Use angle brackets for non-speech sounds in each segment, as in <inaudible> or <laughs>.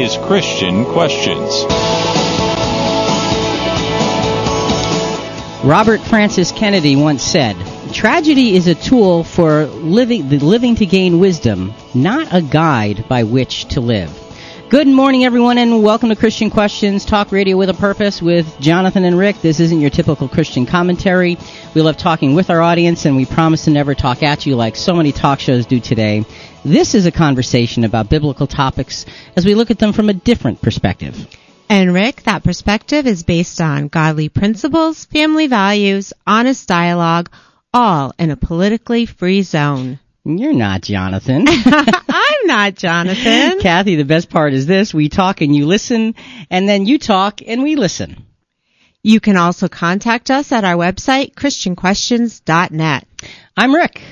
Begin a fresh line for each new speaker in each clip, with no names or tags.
is Christian Questions.
Robert Francis Kennedy once said, Tragedy is a tool for living, the living to gain wisdom, not a guide by which to live. Good morning, everyone, and welcome to Christian Questions, talk radio with a purpose with Jonathan and Rick. This isn't your typical Christian commentary. We love talking with our audience, and we promise to never talk at you like so many talk shows do today. This is a conversation about biblical topics as we look at them from a different perspective.
And Rick, that perspective is based on godly principles, family values, honest dialogue, all in a politically free zone.
You're not Jonathan. <laughs> <laughs>
I'm not Jonathan. <laughs>
Kathy, the best part is this. We talk and you listen, and then you talk and we listen.
You can also contact us at our website, christianquestions.net.
I'm Rick.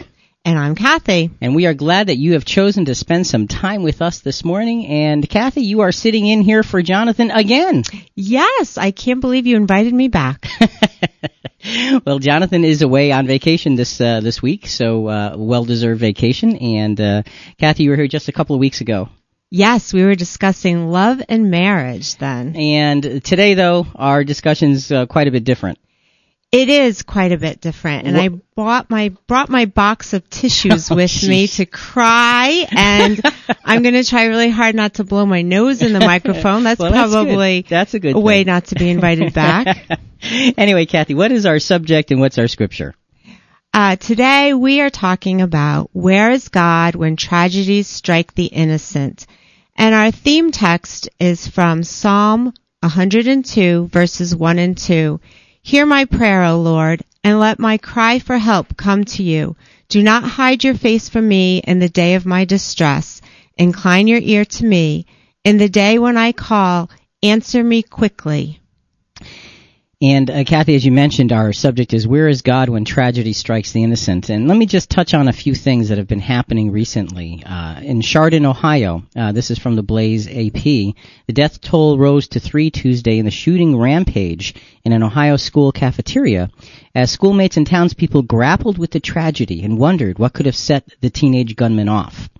And I'm Kathy.
And we are glad that you have chosen to spend some time with us this morning. And Kathy, you are sitting in here for Jonathan again.
Yes, I can't believe you invited me back. <laughs>
well, Jonathan is away on vacation this uh, this week, so uh, well deserved vacation. And uh, Kathy, you were here just a couple of weeks ago.
Yes, we were discussing love and marriage then.
And today, though, our discussion's uh, quite a bit different.
It is quite a bit different, and what? I bought my brought my box of tissues <laughs>
oh,
with
geez.
me to cry, and <laughs> I'm going to try really hard not to blow my nose in the microphone. That's
well,
probably
that's, that's, a good
a way not to be invited back. <laughs>
anyway, Kathy, what is our subject and what's our scripture?
Uh, today we are talking about where is God when tragedies strike the innocent, and our theme text is from Psalm 102 verses 1 and 2. Hear my prayer, O Lord, and let my cry for help come to you. Do not hide your face from me in the day of my distress. Incline your ear to me. In the day when I call, answer me quickly.
And uh, Kathy, as you mentioned, our subject is where is God when tragedy strikes the innocent? And let me just touch on a few things that have been happening recently. Uh, in Chardon, Ohio, uh, this is from the Blaze AP. The death toll rose to three Tuesday in the shooting rampage in an Ohio school cafeteria as schoolmates and townspeople grappled with the tragedy and wondered what could have set the teenage gunman off.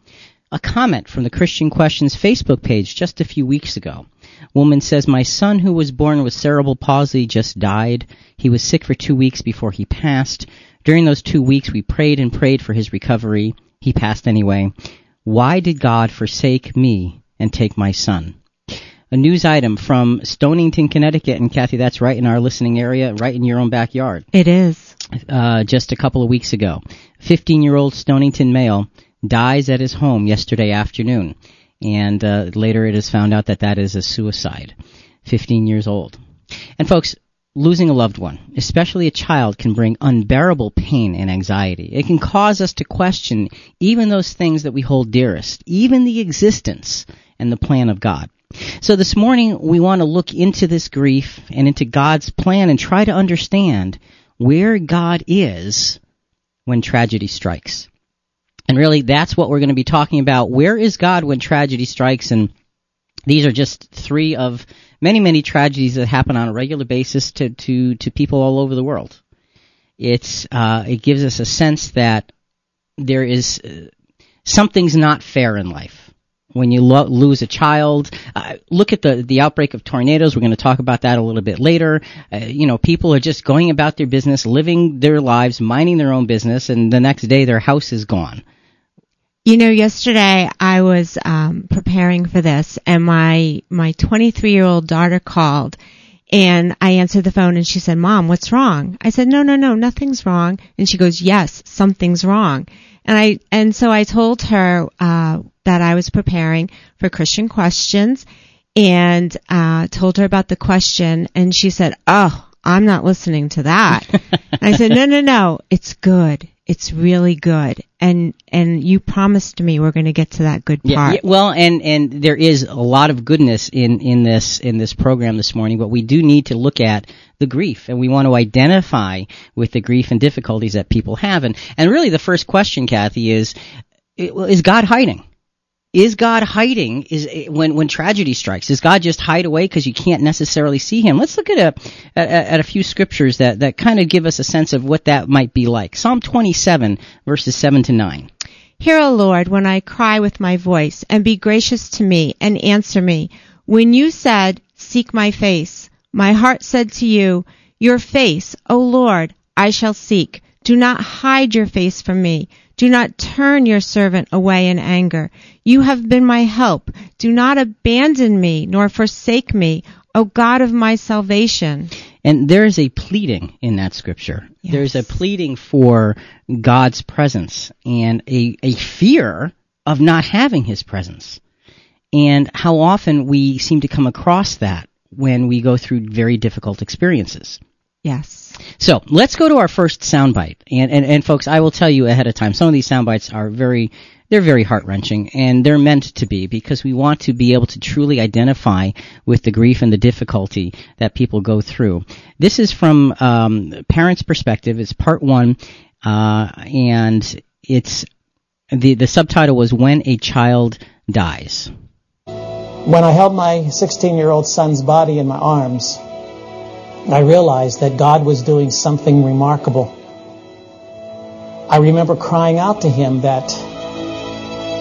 A comment from the Christian Questions Facebook page just a few weeks ago. Woman says, My son, who was born with cerebral palsy, just died. He was sick for two weeks before he passed. During those two weeks, we prayed and prayed for his recovery. He passed anyway. Why did God forsake me and take my son? A news item from Stonington, Connecticut, and Kathy, that's right in our listening area, right in your own backyard.
It is.
Uh, just a couple of weeks ago. 15 year old Stonington male dies at his home yesterday afternoon and uh, later it is found out that that is a suicide. 15 years old. And folks, losing a loved one, especially a child, can bring unbearable pain and anxiety. It can cause us to question even those things that we hold dearest, even the existence and the plan of God. So this morning we want to look into this grief and into God's plan and try to understand where God is when tragedy strikes. And really, that's what we're going to be talking about. Where is God when tragedy strikes? And these are just three of many, many tragedies that happen on a regular basis to, to, to people all over the world. It's, uh, it gives us a sense that there is, uh, something's not fair in life. When you lo- lose a child, uh, look at the the outbreak of tornadoes. We're going to talk about that a little bit later. Uh, you know, people are just going about their business, living their lives, minding their own business, and the next day their house is gone.
You know, yesterday I was um, preparing for this, and my my 23 year old daughter called, and I answered the phone, and she said, "Mom, what's wrong?" I said, "No, no, no, nothing's wrong." And she goes, "Yes, something's wrong." And I and so I told her uh, that I was preparing for Christian questions, and uh, told her about the question, and she said, "Oh." I'm not listening to that. <laughs> I said, no, no, no, it's good. It's really good. And, and you promised me we're going to get to that good part.
Yeah, yeah, well, and, and there is a lot of goodness in, in this, in this program this morning, but we do need to look at the grief and we want to identify with the grief and difficulties that people have. And, and really the first question, Kathy, is, is God hiding? Is God hiding? Is eh, when when tragedy strikes? Does God just hide away because you can't necessarily see Him? Let's look at a at, at, a few scriptures that that kind of give us a sense of what that might be like. Psalm 27 verses 7 to 9.
Hear, O Lord, when I cry with my voice, and be gracious to me, and answer me. When you said, Seek my face, my heart said to you, Your face, O Lord, I shall seek. Do not hide your face from me. Do not turn your servant away in anger. You have been my help. Do not abandon me, nor forsake me, O God of my salvation.
And there is a pleading in that scripture.
Yes.
There's a pleading for God's presence and a, a fear of not having his presence. And how often we seem to come across that when we go through very difficult experiences.
Yes.
So let's go to our first soundbite. And, and, and folks, I will tell you ahead of time, some of these soundbites are very, they're very heart wrenching and they're meant to be because we want to be able to truly identify with the grief and the difficulty that people go through. This is from, um, parents' perspective. It's part one, uh, and it's, the, the subtitle was When a Child Dies.
When I held my 16 year old son's body in my arms, I realized that God was doing something remarkable. I remember crying out to him that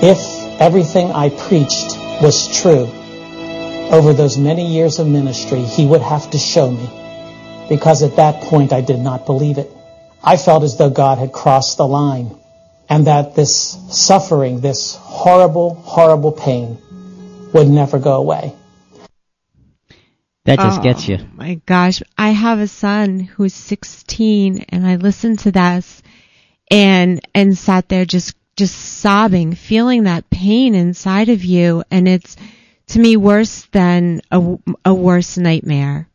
if everything I preached was true over those many years of ministry, he would have to show me because at that point I did not believe it. I felt as though God had crossed the line and that this suffering, this horrible, horrible pain would never go away.
That just
Oh,
gets you.
My gosh, I have a son who's 16 and I listened to this and and sat there just just sobbing, feeling that pain inside of you and it's to me worse than a, a worse nightmare.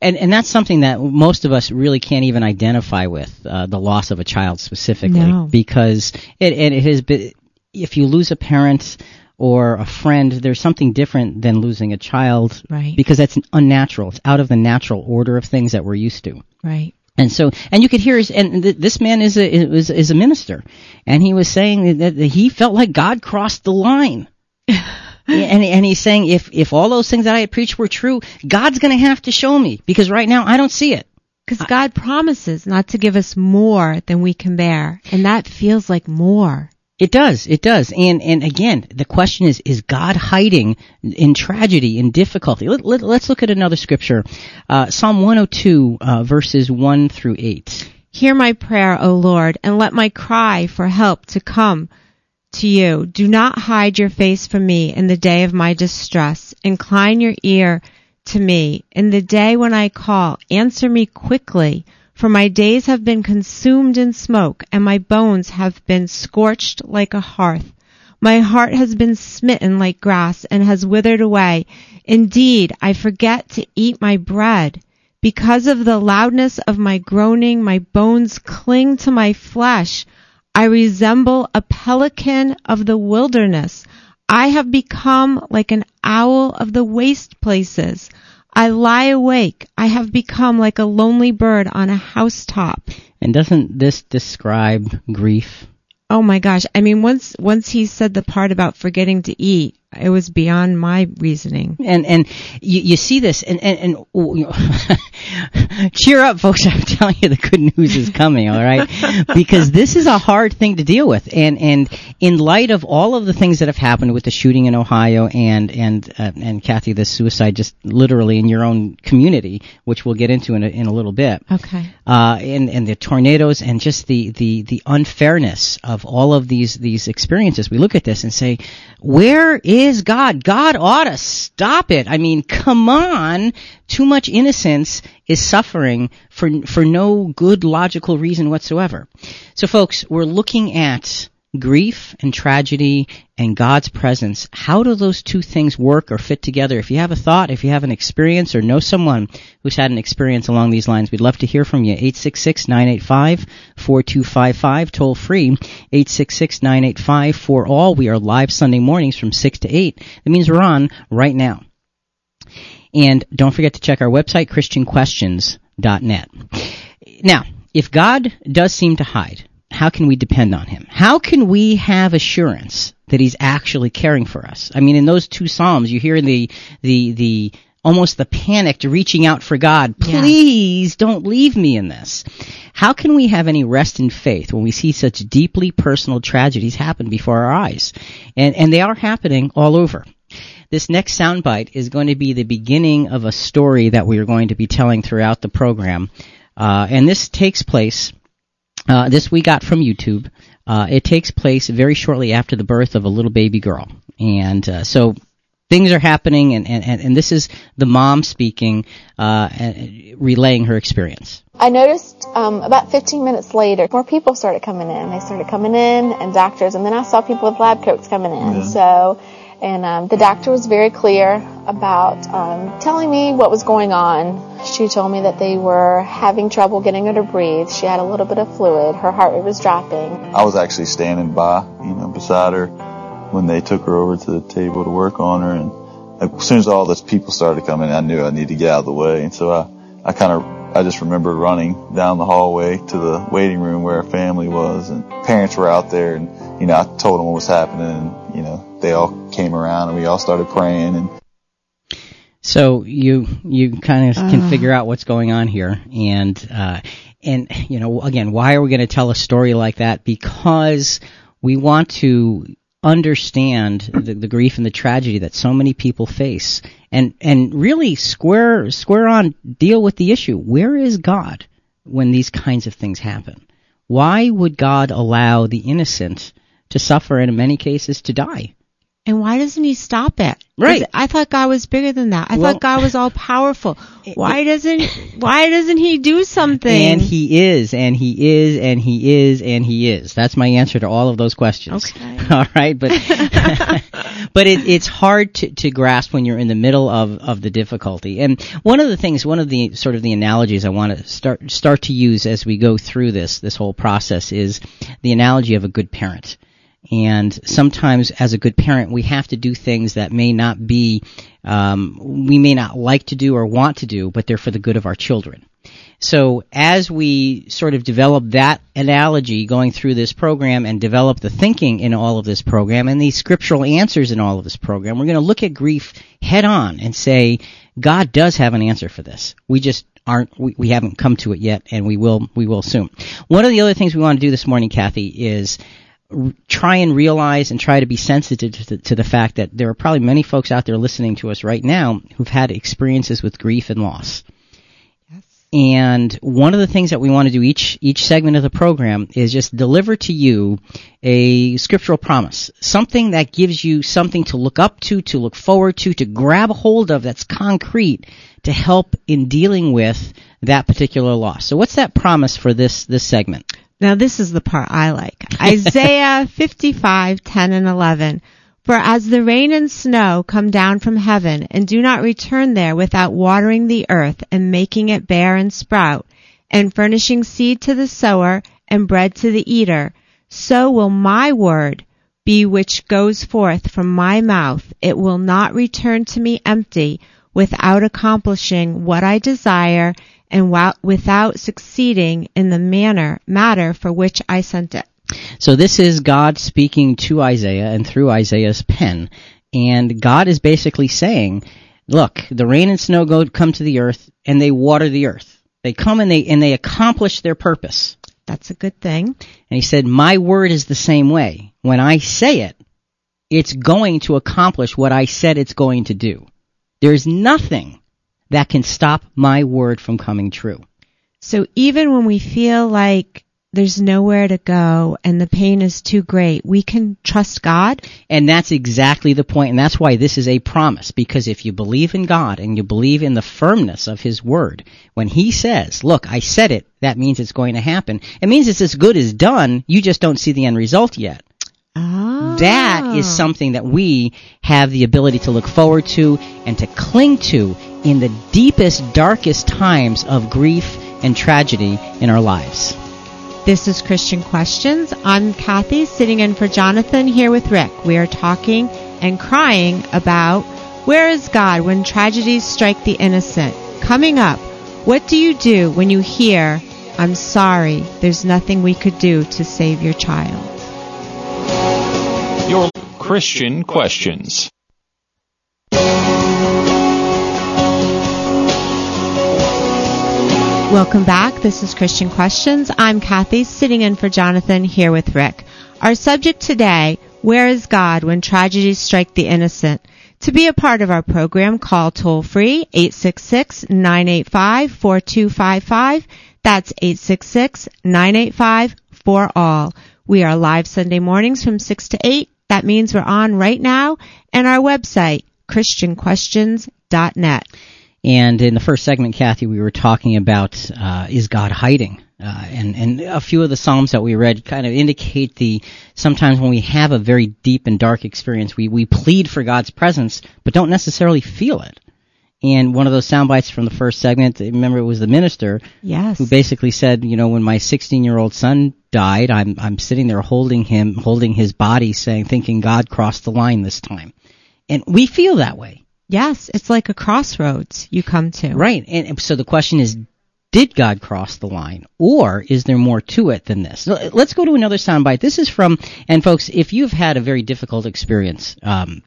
And and that's something that most of us really can't even identify with uh, the loss of a child specifically
No.
because it it has been if you lose a parent or a friend there's something different than losing a child
Right.
because that's unnatural it's out of the natural order of things that we're used to
Right.
and so, and you could hear his, and th- this man is a, is, is a minister, and he was saying that, he felt like God crossed the line. <laughs> and, and he's saying if, if all those things that I had preached were true, God's gonna have to show me, because right now I don't see it.
Because God promises not to give us more than we can bear, and that feels like more.
It does, it does. And, and again, the question is, is God hiding in tragedy, in difficulty? Let, let, let's look at another scripture. Uh, Psalm 102, uh, verses 1 through 8.
Hear my prayer, O Lord, and let my cry for help to come to you. Do not hide your face from me in the day of my distress. Incline your ear to me. In the day when I call, answer me quickly. For my days have been consumed in smoke, and my bones have been scorched like a hearth. My heart has been smitten like grass and has withered away. Indeed, I forget to eat my bread. Because of the loudness of my groaning, my bones cling to my flesh. I resemble a pelican of the wilderness. I have become like an owl of the waste places. I lie awake. I have become like a lonely bird on a housetop.
And doesn't this describe grief?
Oh my gosh. I mean, once, once he said the part about forgetting to eat, it was beyond my reasoning.
and and you, you see this and and, and oh, you know, <laughs> cheer up folks <laughs> i'm telling you the good news is coming all right because this is a hard thing to deal with and and in light of all of the things that have happened with the shooting in ohio and and uh, and kathy the suicide just literally in your own community which we'll get into in a, in a little bit
Okay.
uh, and, and the tornadoes and just the, the, the unfairness of all of these, these experiences. We look at this and say, where is God? God ought to stop it. I mean, come on. Too much innocence is suffering for, for no good logical reason whatsoever. So folks, we're looking at grief and tragedy and God's presence. How do those two things work or fit together? If you have a thought, if you have an experience or know someone who's had an experience along these lines, we'd love to hear from you. 866-985-4255, toll free, 866-985 all. We are live Sunday mornings from 6 to 8. That means we're on right now. And don't forget to check our website, christianquestions.net. Now, if God does seem to hide, how can we depend on him? How can we have assurance that he's actually caring for us? I mean, in those two psalms, you hear the the the almost the panicked reaching out for God.
Yeah.
Please don't leave me in this. How can we have any rest in faith when we see such deeply personal tragedies happen before our eyes? And, and they are happening all over. This next soundbite is going to be the beginning of a story that we are going to be telling throughout the program. Uh, and this takes place, uh, this we got from YouTube. Uh, it takes place very shortly after the birth of a little baby girl. And uh, so things are happening, and, and, and this is the mom speaking, uh, and relaying her experience.
I noticed um, about 15 minutes later, more people started coming in. They started coming in, and doctors, and then I saw people with lab coats coming in. So, and um, the doctor was very clear about um, telling me what was going on. She told me that they were having trouble getting her to breathe. She had a little bit of fluid. Her heart rate was dropping.
I was actually standing by, you know, beside her when they took her over to the table to work on her. And as soon as all those people started coming, I knew I needed to get out of the way. And so I, I kind of, I just remember running down the hallway to the waiting room where her family was and parents were out there. And, you know, I told them what was happening and, you know, they all came around and we all started praying and,
So you you kind of can figure out what's going on here, and uh, and you know again, why are we going to tell a story like that? Because we want to understand the, the grief and the tragedy that so many people face, and and really square square on deal with the issue. Where is God when these kinds of things happen? Why would God allow the innocent to suffer and in many cases to die?
And why doesn't he stop it?
Right.
I thought God was bigger than that. I
Well-
thought God was all powerful. <laughs> Why doesn't <laughs> why doesn't he do something?
And he is, and he is, and he is, and he is. That's my answer to all of those questions.
Okay. <laughs>
all right, but but it, it's hard to, to grasp when you're in the middle of, of the difficulty. And one of the things, one of the sort of the analogies I want to start start to use as we go through this this whole process is the analogy of a good parent. And sometimes, as a good parent, we have to do things that may not be, um, we may not like to do or want to do, but they're for the good of our children. So as we sort of develop that analogy going through this program and develop the thinking in all of this program and the scriptural answers in all of this program, we're going to look at grief head on and say, God does have an answer for this. We just aren't, we, we haven't come to it yet and we will, we will soon. One of the other things we want to do this morning, Kathy, is try and realize and try to be sensitive to the, to the fact that there are probably many folks out there listening to us right now who've had experiences with grief and loss. And one of the things that we want to do each each segment of the program is just deliver to you a scriptural promise, something that gives you something to look up to, to look forward to, to grab a hold of that's concrete to help in dealing with that particular loss. So what's that promise for this this segment?
Now this is the part I like. <laughs> Isaiah 55, 10 and 11. For as the rain and snow come down from heaven and do not return there without watering the earth and making it bear and sprout and furnishing seed to the sower and bread to the eater, so will my word be which goes forth from my mouth. It will not return to me empty without accomplishing what I desire and without succeeding in the manner, matter for which I sent it.
So this is God speaking to Isaiah and through Isaiah's pen. And God is basically saying, look, the rain and snow go come to the earth and they water the earth. They come and they and they accomplish their purpose.
That's a good thing.
And he said, My word is the same way. When I say it, it's going to accomplish what I said it's going to do. There's nothing that can stop my word from coming true.
So even when we feel like there's nowhere to go and the pain is too great, we can trust God.
And that's exactly the point, and that's why this is a promise, because if you believe in God and you believe in the firmness of His Word, when He says, look, I said it, that means it's going to happen. It means it's as good as done, you just don't see the end result yet.
Oh.
That is ah. something that we have the ability to look forward to and to cling to in the deepest, darkest times of grief and tragedy in our lives.
This is Christian Questions. I'm Kathy, sitting in for Jonathan here with Rick. We are talking and crying about where is God when tragedies strike the innocent? Coming up, what do you do when you hear, I'm sorry, there's nothing we could do to save your child?
Your Christian questions.
Welcome back. This is Christian Questions. I'm Kathy, sitting in for Jonathan here with Rick. Our subject today, where is God when tragedies strike the innocent? To be a part of our program, call toll free 866-985-4255. That's 866-985-4ALL. We are live Sunday mornings from 6 to 8. That means we're on right now and our website, christianquestions.net.
And in the first segment, Kathy, we were talking about uh, is God hiding? Uh, and and a few of the psalms that we read kind of indicate the sometimes when we have a very deep and dark experience, we we plead for God's presence, but don't necessarily feel it. And one of those sound bites from the first segment, remember it was the minister
Yes.
who basically said, you know, when my 16 year old son died, I'm I'm sitting there holding him, holding his body, saying, thinking God crossed the line this time. And we feel that way.
Yes, it's like a crossroads you come to.
Right. And so the question is, did God cross the line? Or is there more to it than this? Let's go to another soundbite. This is from, and folks, if you've had a very difficult experience, um,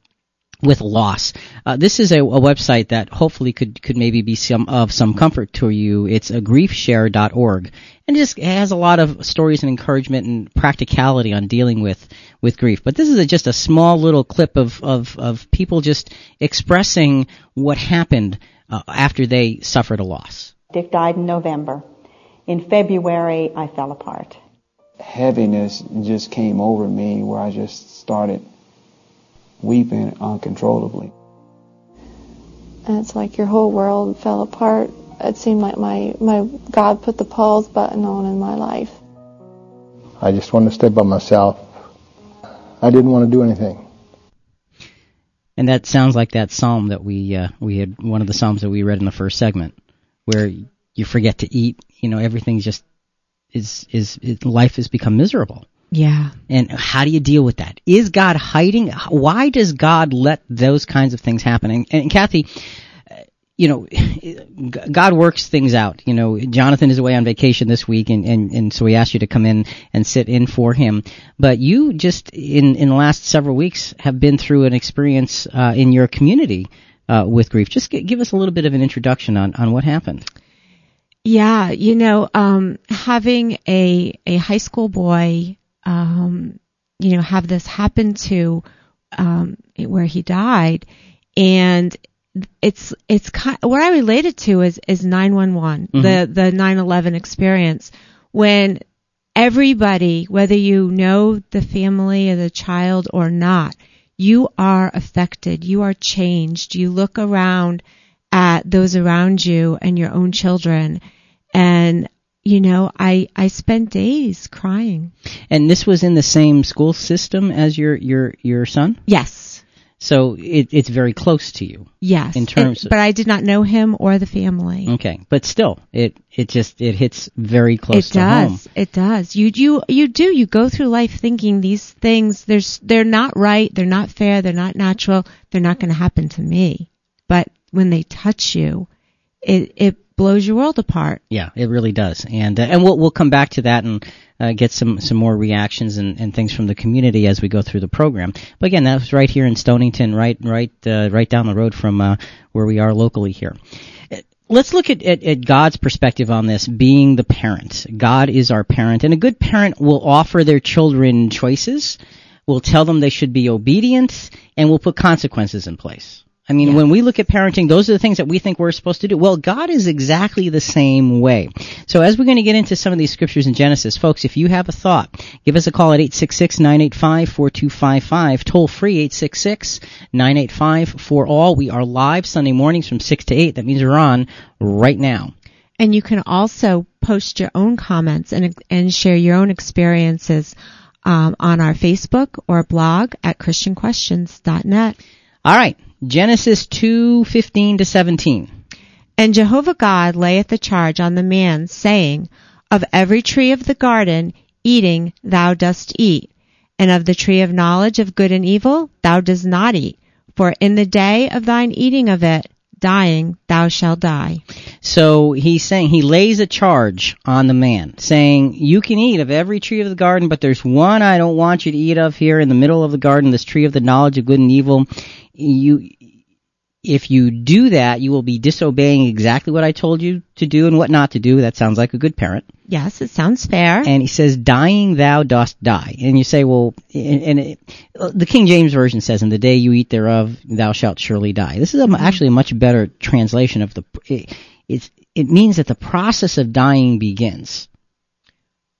with loss. Uh, this is a, a website that hopefully could, could maybe be some of some comfort to you. It's a griefshare.org and it just has a lot of stories and encouragement and practicality on dealing with, with grief. But this is a, just a small little clip of, of, of people just expressing what happened uh, after they suffered a loss.
Dick died in November. In February, I fell apart.
heaviness just came over me where I just started weeping uncontrollably.
And it's like your whole world fell apart. It seemed like my, my God put the pause button on in my life.
I just wanted to stay by myself. I didn't want to do anything.
And that sounds like that psalm that we uh, we had one of the psalms that we read in the first segment, where you forget to eat. You know, everything's just is is it, life has become miserable.
Yeah.
And how do you deal with that? Is God hiding? Why does God let those kinds of things happen? And, and Kathy, uh, you know, God works things out. You know, Jonathan is away on vacation this week, and, and, and so we asked you to come in and sit in for him. But you just in in the last several weeks have been through an experience uh, in your community uh, with grief. Just g- give us a little bit of an introduction on on what happened.
Yeah, you know, um, having a a high school boy, um, you know, have this happen to um, where he died, and it's it's kind what I relate it to is is nine one one the the nine eleven experience when everybody, whether you know the family of the child or not, you are affected, you are changed. You look around at those around you and your own children and you know i i spent days crying.
And this was in the same school system as your your your son,
yes.
So it, it's very close to you.
yes.
In terms
It- but i did not know him or the family.
Okay, but still, it it just it hits very close
it
to
does.
home.
it does. You you you do. You go through life thinking these things. There's they're not right. They're not fair. They're not natural. They're not going to happen to me. But when they touch you it it blows your world apart
Yeah, it really does, and uh, and we'll we'll come back to that and uh, get some some more reactions and, and things from the community as we go through the program. But again, that was right here in Stonington, right right uh, right down the road from uh, where we are locally here. Uh, Let's look at, at, at God's perspective on this, being the parent. God is our parent, and a good parent will offer their children choices, will tell them they should be obedient, and will put consequences in place. I mean, when we look at parenting, those are the things that we think we're supposed to do. Well, God is exactly the same way. So as we're going to get into some of these scriptures in Genesis, folks, if you have a thought, give us a call at 866-985-4255, toll free 866-985-4all. We are live Sunday mornings from 6 to 8. That means we're on right now.
And you can also post your own comments and and share your own experiences um, on our Facebook or blog at christianquestions.net.
All right. Genesis 2:15 to 17.
And Jehovah God layeth the charge on the man, saying, Of every tree of the garden eating thou dost eat, and of the tree of knowledge of good and evil thou dost not eat, for in the day of thine eating of it, dying thou shalt die.
So he's saying he lays a charge on the man, saying, "You can eat of every tree of the garden, but there's one I don't want you to eat of here in the middle of the garden, this tree of the knowledge of good and evil. You if you do that, you will be disobeying exactly what I told you to do and what not to do. That sounds like a good parent.
Yes, it sounds fair.
And he says, dying thou dost die. And you say, well, and, and it, the King James Version says, in the day you eat thereof, thou shalt surely die. This is a, mm-hmm. actually a much better translation of the, it, it's, it means that the process of dying begins.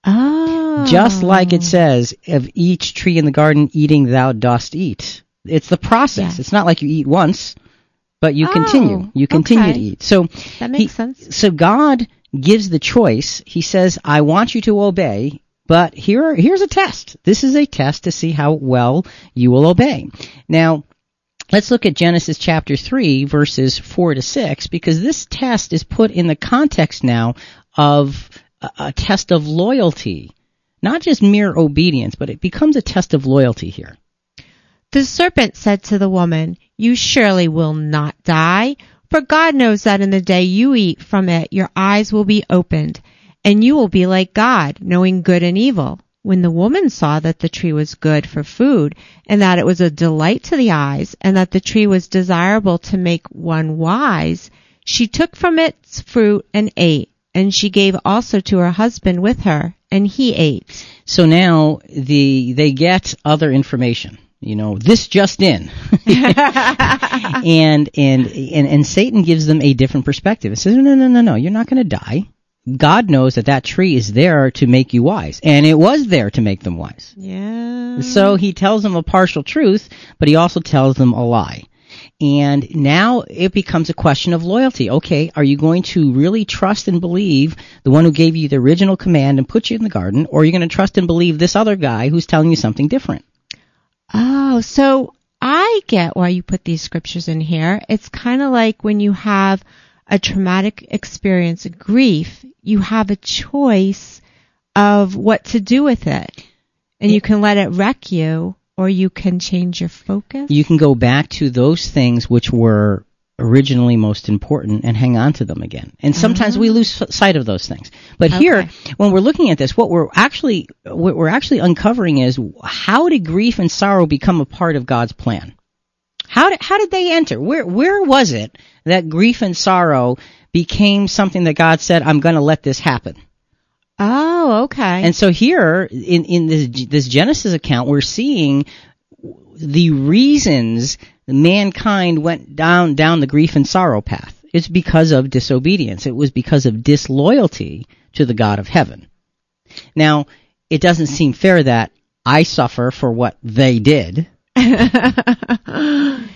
Oh.
Just like it says, of each tree in the garden eating thou dost eat. It's the process.
Yes.
It's not like you eat once, but you
Oh,
continue. You continue
okay.
to eat. So
That makes
he-
sense.
So God gives the choice. He says, "I want you to obey, but here here's a test. This is a test to see how well you will obey." Now, let's look at Genesis chapter 3 verses 4 to 6 because this test is put in the context now of a, a test of loyalty. Not just mere obedience, but it becomes a test of loyalty here.
The serpent said to the woman, You surely will not die, for God knows that in the day you eat from it, your eyes will be opened, and you will be like God, knowing good and evil. When the woman saw that the tree was good for food, and that it was a delight to the eyes, and that the tree was desirable to make one wise, she took from its fruit and ate, and she gave also to her husband with her, and he ate.
So now the they get other information. You know, this just in. <laughs> <laughs> and, and and and Satan gives them a different perspective. It says, no, no, no, no, you're not going to die. God knows that that tree is there to make you wise, and it was there to make them wise.
Yeah.
So he tells them a partial truth, but he also tells them a lie. And now it becomes a question of loyalty. Okay, are you going to really trust and believe the one who gave you the original command and put you in the garden, or are you going to trust and believe this other guy who's telling you something different?
Oh, so I get why you put these scriptures in here. It's kind of like when you have a traumatic experience, grief, you have a choice of what to do with it. And you can let it wreck you or you can change your focus.
You can go back to those things which were originally most important and hang on to them again. And sometimes we mm-hmm. lose sight of those things. But here, when we're looking at this, what we're actually what we're actually uncovering is how did grief and sorrow become a part of God's plan? How did how did they enter? Where where was it that grief and sorrow became something that God said, "I'm going to let this happen"?
Oh, okay.
And so here in in this this Genesis account, we're seeing the reasons mankind went down down the grief and sorrow path. It's because of disobedience. It was because of disloyalty to the God of heaven. Now, it doesn't seem fair that I suffer for what they did. <laughs> and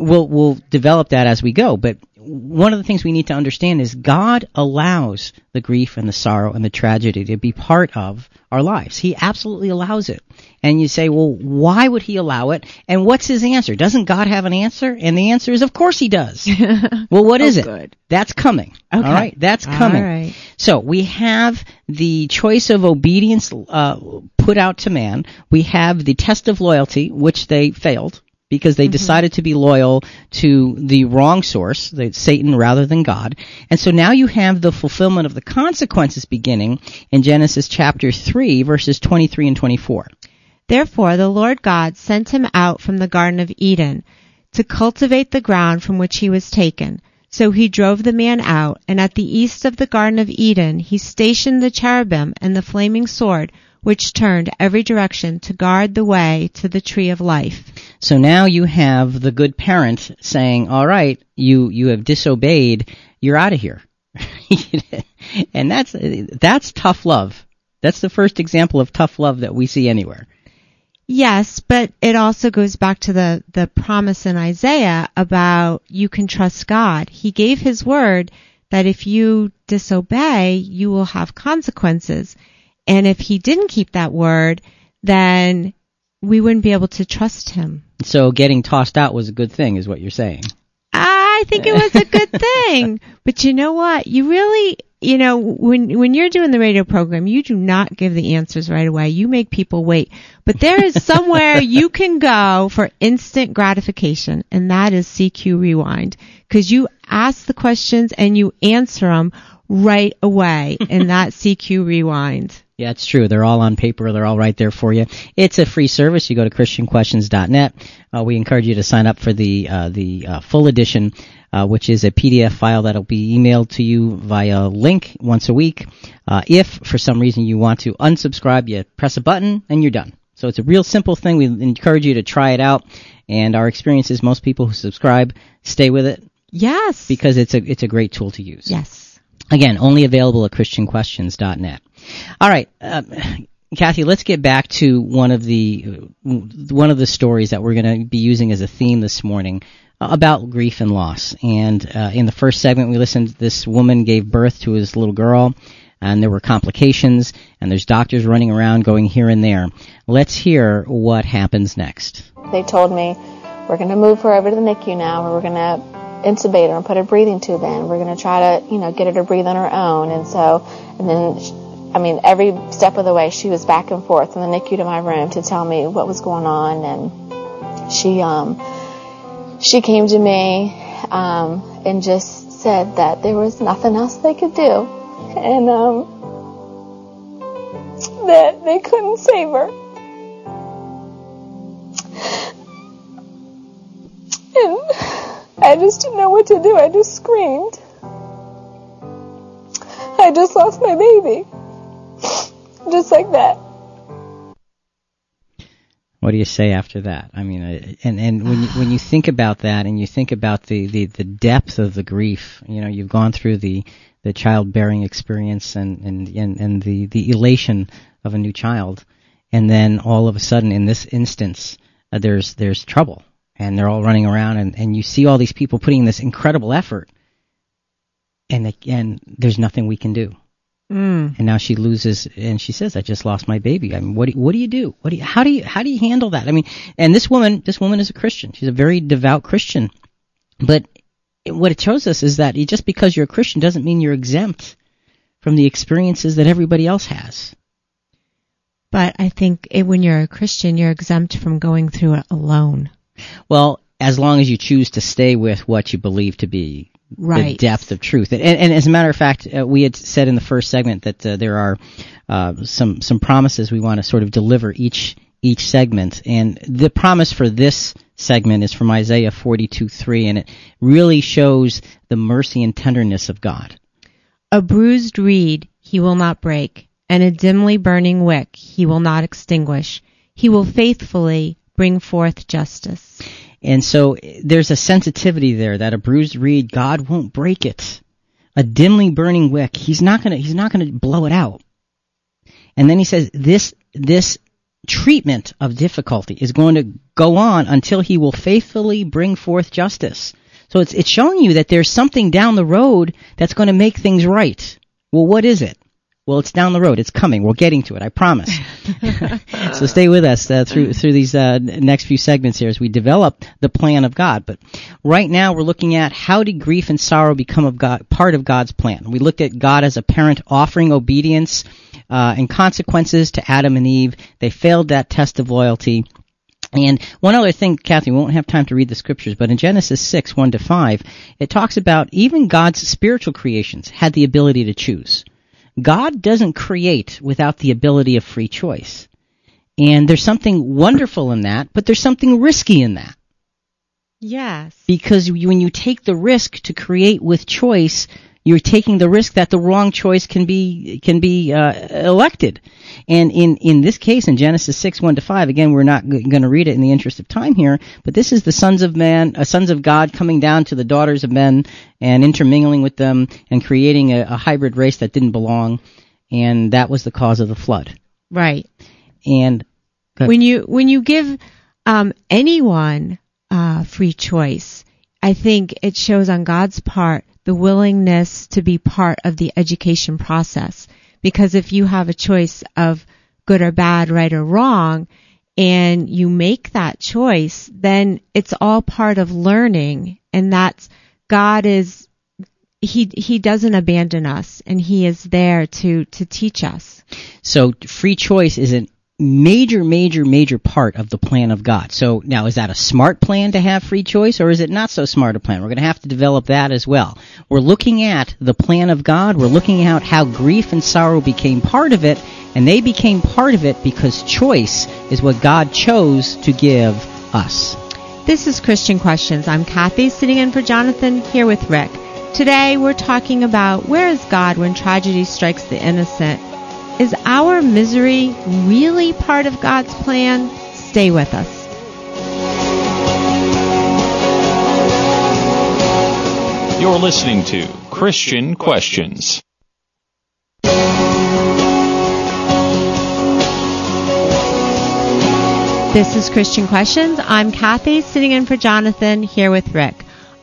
we'll we'll develop that as we go. But one of the things we need to understand is God allows the grief and the sorrow and the tragedy to be part of our lives. He absolutely allows it. And you say, well, why would he allow it? And what's his answer? Doesn't God have an answer? And the answer is, of course he does. <laughs> well, what is
Oh,
it?
good.
That's coming.
Okay.
All right, that's coming.
All right.
So we have the choice of obedience uh, put out to man. We have the test of loyalty, which they failed because they mm-hmm. decided to be loyal to the wrong source, Satan rather than God. And so now you have the fulfillment of the consequences beginning in Genesis chapter 3, verses 23 and 24.
Therefore the Lord God sent him out from the Garden of Eden to cultivate the ground from which he was taken. So he drove the man out, and at the east of the Garden of Eden he stationed the cherubim and the flaming sword, which turned every direction to guard the way to the tree of life.
So now you have the good parent saying, "All right, you you have disobeyed. You're out of here." <laughs> and that's that's tough love. That's the first example of tough love that we see anywhere.
Yes, but it also goes back to the, the promise in Isaiah about you can trust God. He gave his word that if you disobey, you will have consequences. And if he didn't keep that word, then we wouldn't be able to trust him.
So getting tossed out was a good thing, is what you're saying.
I think it was a good <laughs> thing. But you know what? You really, you know, when when you're doing the radio program, you do not give the answers right away. You make people wait. But there is somewhere <laughs> you can go for instant gratification, and that is CQ Rewind. Because you ask the questions and you answer them right away in <laughs> that CQ Rewind.
Yeah, it's true. They're all on paper. They're all right there for you. It's a free service. You go to christianquestions.net. Uh, we encourage you to sign up for the uh, the uh, full edition, uh, which is a PDF file that'll be emailed to you via link once a week. Uh, if for some reason you want to unsubscribe, you press a button and you're done. So it's a real simple thing. We encourage you to try it out. And our experience is most people who subscribe stay with it
Yes.
because it's a it's a great tool to use.
yes.
Again, only available at christianquestions.net. All right, um, Kathy, let's get back to one of the one of the stories that we're going to be using as a theme this morning uh, about grief and loss. And uh, in the first segment, we listened. This woman gave birth to his little girl, and there were complications. And there's doctors running around going here and there. Let's hear what happens next.
They told me we're going to move her over to the NICU now, and we're going to intubate her and put a breathing tube in. We're going to try to, you know, get her to breathe on her own. And so, and then, I mean, every step of the way, she was back and forth from the NICU to my room to tell me what was going on. And she, um, she came to me, um, and just said that there was nothing else they could do. And, um, that they couldn't save her. And I just didn't know what to do. I just screamed. I just lost my baby. Just like that.
What do you say after that? I mean, uh, and and when you, when you think about that, and you think about the, the, the depth of the grief, you know, you've gone through the, the childbearing experience and, and, and, and the, the elation of a new child, and then all of a sudden, in this instance, uh, there's there's trouble, and they're all running around, and, and you see all these people putting in this incredible effort, and again, there's nothing we can do
Mm.
and now she loses and she says i just lost my baby. I mean what do, what do you do? What do you, how do you how do you handle that? I mean and this woman this woman is a christian. She's a very devout christian. But what it shows us is that just because you're a christian doesn't mean you're exempt from the experiences that everybody else has.
But I think it, when you're a Christian, you're exempt from going through it alone.
well as long as you choose to stay with what you believe to be the
Right.
depth of truth. And, and as a matter of fact, uh, we had said in the first segment that uh, there are uh, some some promises we want to sort of deliver each each segment. And the promise for this segment is from Isaiah 42:3, and it really shows the mercy and tenderness of God.
A bruised reed he will not break, and a dimly burning wick he will not extinguish. He will faithfully bring forth justice.
And so eh, there's a sensitivity there that a bruised reed, God won't break it. A dimly burning wick, he's not gonna, he's not gonna blow it out. And then he says this, this treatment of difficulty is going to go on until he will faithfully bring forth justice. So it's, it's showing you that there's something down the road that's going to make things right. Well, what is it? Well, it's down the road. It's coming. We're getting to it. I promise. <laughs> so stay with us uh, through through these uh, next few segments here as we develop the plan of God. But right now, we're looking at how did grief and sorrow become of God, part of God's plan. We looked at God as a parent offering obedience uh, and consequences to Adam and Eve. They failed that test of loyalty. And one other thing, Kathy, we won't have time to read the scriptures, but in Genesis 6, 1 to 5, it talks about even God's spiritual creations had the ability to choose. God doesn't create without the ability of free choice. And there's something wonderful in that, but there's something risky in that.
Yes.
Because when you take the risk to create with choice, you're taking the risk that the wrong choice can be can be uh, elected. And in in this case, in Genesis six one to five, again, we're not g- going to read it in the interest of time here, but this is the sons of man, uh, sons of God coming down to the daughters of men and intermingling with them and creating a, a hybrid race that didn't belong, and that was the cause of the flood.
Right.
And
when you when you give um, anyone uh, free choice, I think it shows on God's part the willingness to be part of the education process. Because if you have a choice of good or bad, right or wrong, and you make that choice, then it's all part of learning, and that's God is he he doesn't abandon us, and he is there to to teach us.
So free choice is a major, major, major part of the plan of God. So now is that a smart plan to have free choice or is it not so smart a plan? We're going to have to develop that as well. We're looking at the plan of God. We're looking at how grief and sorrow became part of it And they became part of it because choice is what God chose to give us.
This is Christian Questions. I'm Kathy, sitting in for Jonathan, here with Rick. Today we're talking about where is God when tragedy strikes the innocent? Is our misery really part of God's plan? Stay with us.
You're listening to Christian Questions.
This is Christian Questions. I'm Kathy, sitting in for Jonathan, here with Rick.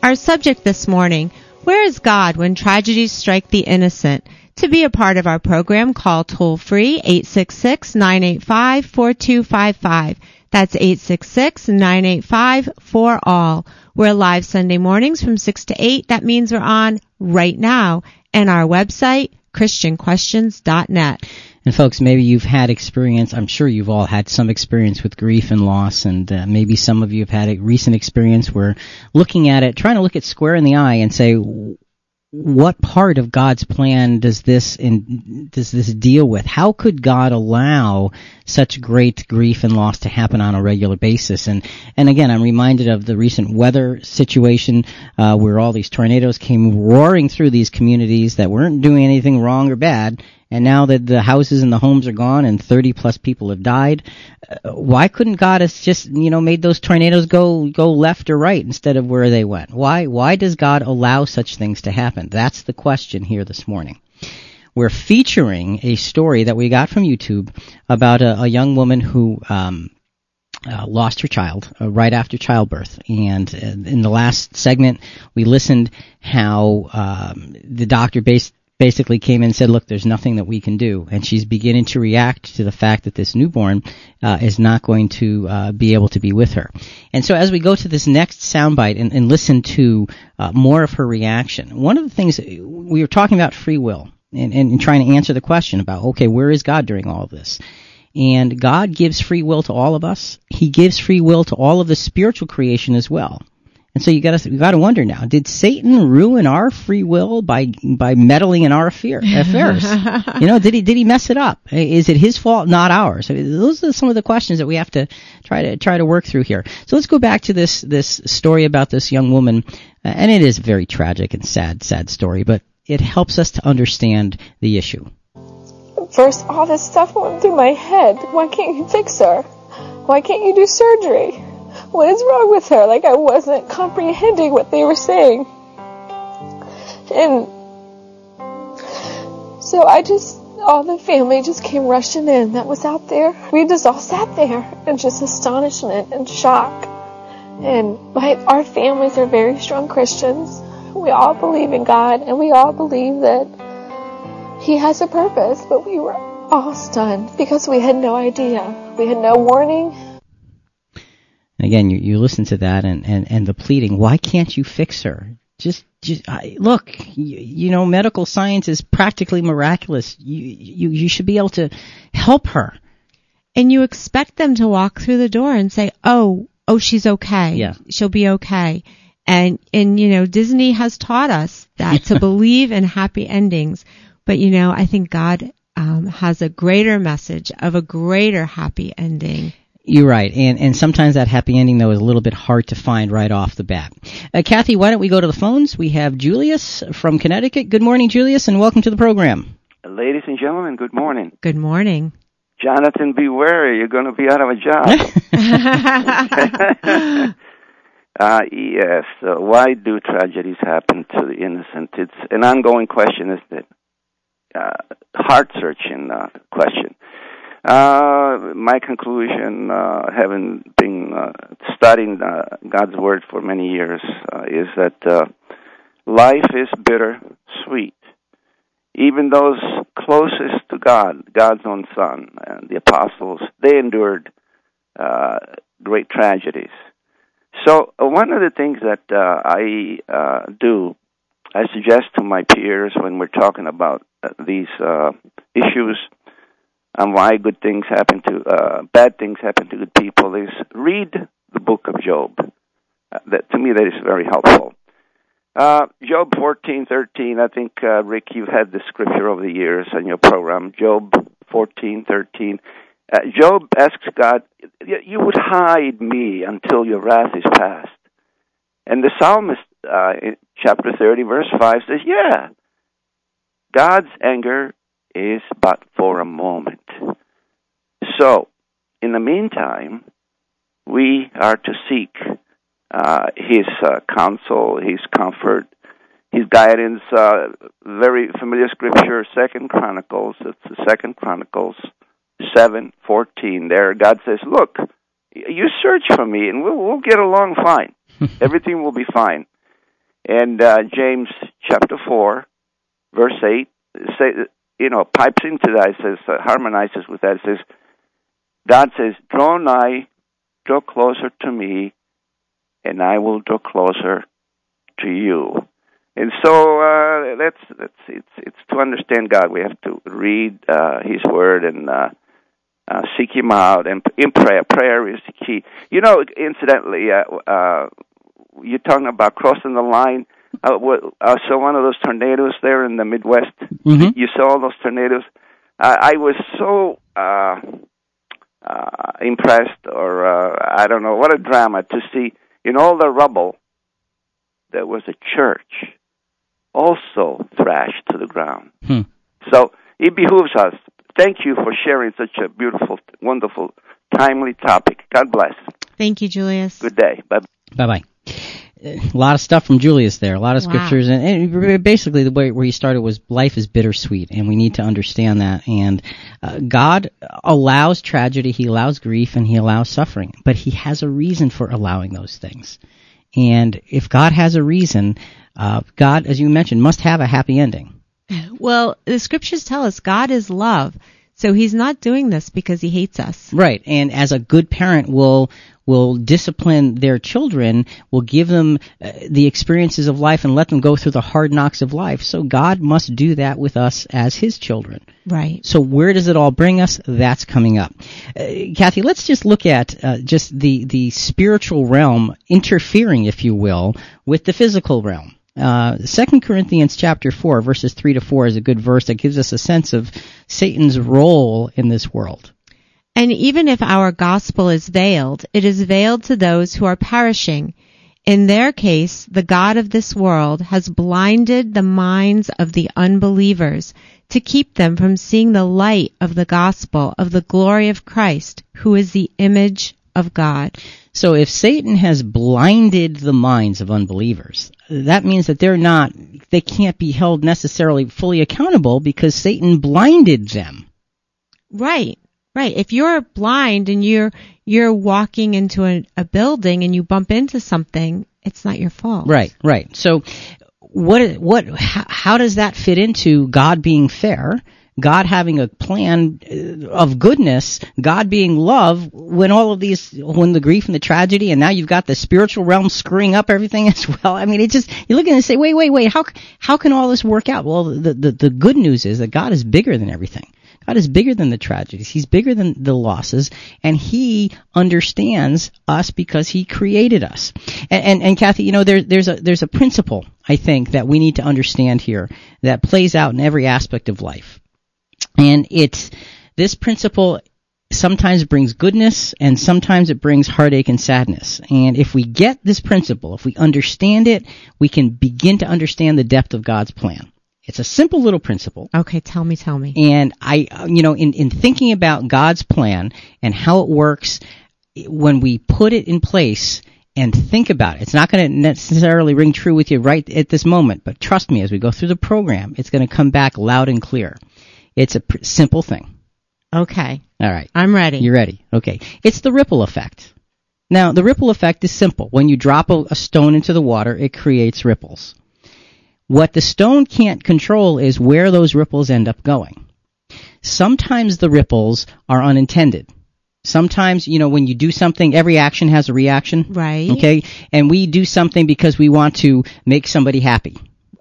Our subject this morning, where is God when tragedies strike the innocent? To be a part of our program, call toll free 866-985-4255. That's 866-985-4ALL. We're live Sunday mornings from 6 to 8. That means we're on right now. And our website, christianquestions.net.
And folks, maybe you've had experience. I'm sure you've all had some experience with grief and loss, and uh, maybe some of you have had a recent experience where looking at it, trying to look it square in the eye and say, what part of God's plan does this in, does this deal with? How could God allow such great grief and loss to happen on a regular basis? And and again, I'm reminded of the recent weather situation uh, where all these tornadoes came roaring through these communities that weren't doing anything wrong or bad, and now that the houses and the homes are gone and 30 plus people have died, uh, why couldn't God have just, you know, made those tornadoes go, go left or right instead of where they went? Why, why does God allow such things to happen? That's the question here this morning. We're featuring a story that we got from YouTube about a, a young woman who, um, uh, lost her child uh, right after childbirth. And uh, in the last segment, we listened how um, the doctor based basically came in and said, "Look, there's nothing that we can do," and she's beginning to react to the fact that this newborn uh, is not going to uh, be able to be with her. And so, as we go to this next soundbite and, and listen to uh, more of her reaction, one of the things we were talking about free will and, and, trying to answer the question about, okay, where is God during all of this? And God gives free will to all of us. He gives free will to all of the spiritual creation as well. And so you got to you got to wonder now: Did Satan ruin our free will by by meddling in our affair, <laughs> affairs? you know, did he did he mess it up? Is it his fault, not ours? I mean, those are some of the questions that we have to try to try to work through here. So let's go back to this this story about this young woman, uh, and it is a very tragic and sad sad story, but it helps us to understand the issue.
First, all this stuff went through my head. Why can't you fix her? Why can't you do surgery? What is wrong with her? Like I wasn't comprehending what they were saying. And so I just, all the family just came rushing in that was out there. We just all sat there in just astonishment and shock. And my, our families are very strong Christians. We all believe in God and we all believe that He has a purpose, but we were all stunned because we had no idea. We had no warning
again, you, you listen to that and, and, and the pleading, why can't you fix her? Just, just I, look, you, you know, medical science is practically miraculous. You, you, you should be able to help her.
And you expect them to walk through the door and say, oh, oh, she's okay.
Yeah.
She'll be okay. And, and, you know, Disney has taught us that <laughs> to believe in happy endings. But, you know, I think God um, has a greater message of a greater happy ending.
You're right, and and sometimes that happy ending though is a little bit hard to find right off the bat. Uh, Kathy, why don't we go to the phones? We have Julius from Connecticut. Good morning, Julius, and welcome to the program.
Ladies and gentlemen, good morning.
Good morning.
Jonathan, be wary. You're going to be out of a job. <laughs> <laughs> uh, yes. Uh, why do tragedies happen to the innocent? It's an ongoing question, isn't it? Uh, heart-searching uh, question. Uh, my conclusion, uh, having been uh, studying uh, God's Word for many years, uh, is that uh, life is bitter sweet. Even those closest to God, God's own Son, and the apostles, they endured great tragedies. So, one of the things that I do, I suggest to my peers when we're talking about these issues, and why good things happen to uh, bad things happen to good people is read the book of Job. Uh, that to me that is very helpful. Uh, Job fourteen thirteen. I think uh, Rick, you've had the scripture over the years on your program. Job fourteen, thirteen. Uh, Job asks God, "You would hide me until your wrath is past." And the psalmist, uh, in chapter thirty, verse five, says, "Yeah, God's anger is but for a moment." So, in the meantime, we are to seek uh, His uh, counsel, His comfort, His guidance. Uh, very familiar scripture, Second Chronicles. It's Second Chronicles seven fourteen. There, God says, "Look, you search for me, and we'll we'll get along fine. <laughs> Everything will be fine." And uh, James chapter four, verse eight, say you know pipes into that. Says uh, harmonizes with that. Says, God says, "Draw nigh, draw closer to me, and I will draw closer to you." And so uh, that's that's it's it's to understand God. We have to read uh, His Word and uh, uh, seek Him out, and in prayer. Prayer is the key. You know, incidentally, uh, uh, you're talking about crossing the line. Uh, I saw one of those tornadoes there in the Midwest.
Mm-hmm.
You saw all those tornadoes. Uh, I was so uh, uh, impressed, or uh, I don't know, what a drama to see in all the rubble. There was a church, also thrashed to the ground.
Hmm.
So it behooves us. Thank you for sharing such a beautiful, wonderful, timely topic. God bless.
Thank you, Julius.
Good day. Bye.
Bye bye. A lot of stuff from Julius there. A lot of
Wow.
scriptures, and, and basically the way where he started was life is bittersweet, and we need to understand that. And uh, God allows tragedy, He allows grief, and He allows suffering, but He has a reason for allowing those things. And if God has a reason, uh, God, as you mentioned, must have a happy ending.
Well, the scriptures tell us God is love. So he's not doing this because he hates us.
Right, and as a good parent will will discipline their children, will give them uh, the experiences of life and let them go through the hard knocks of life. So God must do that with us as His children.
Right.
So where does it all bring us? That's coming up. Uh, Kathy, let's just look at uh, just the the spiritual realm interfering, if you will, with the physical realm. Uh, 2 Corinthians chapter 4 verses 3 to 4 is a good verse that gives us a sense of Satan's role in this world.
And even if our gospel is veiled, it is veiled to those who are perishing. In their case, the God of this world has blinded the minds of the unbelievers to keep them from seeing the light of the gospel of the glory of Christ, who is the image of God.
So if Satan has blinded the minds of unbelievers, that means that they're not, they can't be held necessarily fully accountable because Satan blinded them.
Right. Right. If you're blind and you're you're walking into a, a building and you bump into something, it's not your fault.
Right, right. So what what how, how does that fit into God being fair? God having a plan uh, of goodness, God being love, when all of these, when the grief and the tragedy, and now you've got the spiritual realm screwing up everything <laughs> as well. I mean, it just, you look and say, wait, wait, wait, how, how can all this work out? Well, the, the, the good news is that God is bigger than everything. God is bigger than the tragedies. He's bigger than the losses, and He understands us because He created us. And and, and Kathy, you know, there, there's a there's a principle I think that we need to understand here that plays out in every aspect of life, and it's this principle sometimes brings goodness and sometimes it brings heartache and sadness. And if we get this principle, if we understand it, we can begin to understand the depth of God's plan. It's a simple little principle.
Okay, tell me, tell me.
And I, you know, in, in thinking about God's plan and how it works, when we put it in place and think about it, it's not going to necessarily ring true with you right at this moment, but trust me, as we go through the program, it's going to come back loud and clear. It's a pr- simple thing.
Okay.
All right.
I'm ready.
You're ready. Okay. It's the ripple effect. Now, the ripple effect is simple. When you drop a, a stone into the water, it creates ripples. What the stone can't control is where those ripples end up going. Sometimes the ripples are unintended. Sometimes, you know, when you do something, every action has a reaction.
Right.
Okay. And we do something because we want to make somebody happy.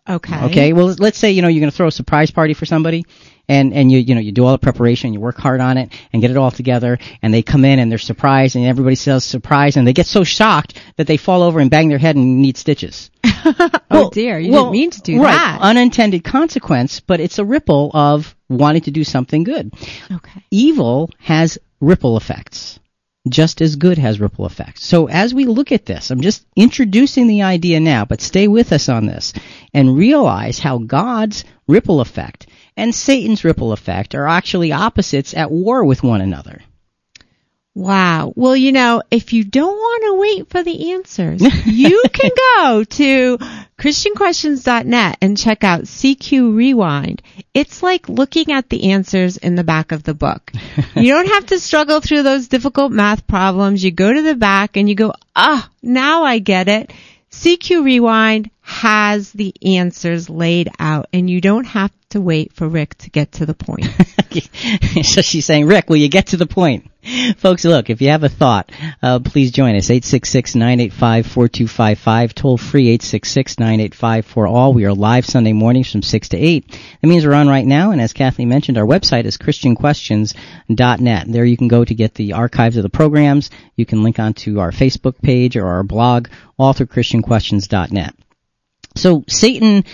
Okay.
Okay. Well, let's say, you know, you're going to throw a surprise party for somebody and, and you, you know, you do all the preparation, you work hard on it and get it all together and they come in and they're surprised and everybody says surprise and they get so shocked that they fall over and bang their head and need stitches. <laughs>
oh dear, you
well,
didn't mean to do
right,
that.
Unintended consequence, but it's a ripple of wanting to do something good.
Okay.
Evil has ripple effects. Just as good has ripple effects. So as we look at this, I'm just introducing the idea now, but stay with us on this and realize how God's ripple effect and Satan's ripple effect are actually opposites at war with one another.
Wow. Well, you know, if you don't want to wait for the answers, <laughs> you can go to christianquestions.net and check out CQ Rewind. It's like looking at the answers in the back of the book. <laughs> you don't have to struggle through those difficult math problems. You go to the back and you go, ah, now I get it. CQ Rewind has the answers laid out and you don't have to wait for Rick to get to the point. <laughs> <laughs>
so she's saying, Rick, will you get to the point? Folks, look, if you have a thought, uh, please join us. 866-985-4255, toll free 866-985-4all. We are live Sunday mornings from 6 to 8. That means we're on right now, and as Kathleen mentioned, our website is christianquestions.net. There you can go to get the archives of the programs. You can link onto our Facebook page or our blog, all through christianquestions.net. So Satan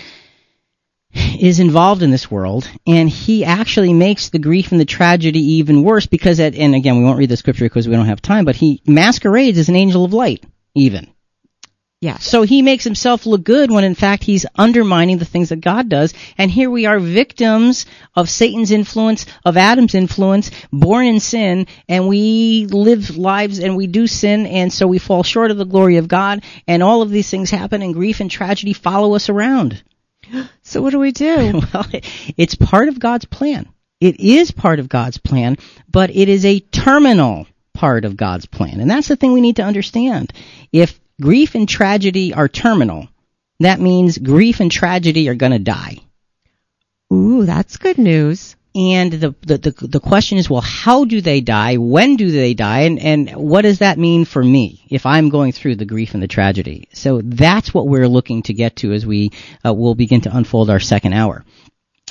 is involved in this world, and he actually makes the grief and the tragedy even worse because, at, and again, we won't read the scripture because we don't have time, but he masquerades as an angel of light, even.
Yeah.
So he makes himself look good when in fact he's undermining the things that God does. And here we are victims of Satan's influence, of Adam's influence, born in sin, and we live lives and we do sin, and so we fall short of the glory of God, and all of these things happen, and grief and tragedy follow us around. <gasps>
So what do we do? <laughs>
well, it's part of God's plan. It is part of God's plan, but it is a terminal part of God's plan. And that's the thing we need to understand. If grief and tragedy are terminal, that means grief and tragedy are going to die.
Ooh, that's good news.
And the, the, the the question is, well, how do they die? When do they die? And and what does that mean for me if I'm going through the grief and the tragedy? So that's what we're looking to get to as we uh, will begin to unfold our second hour.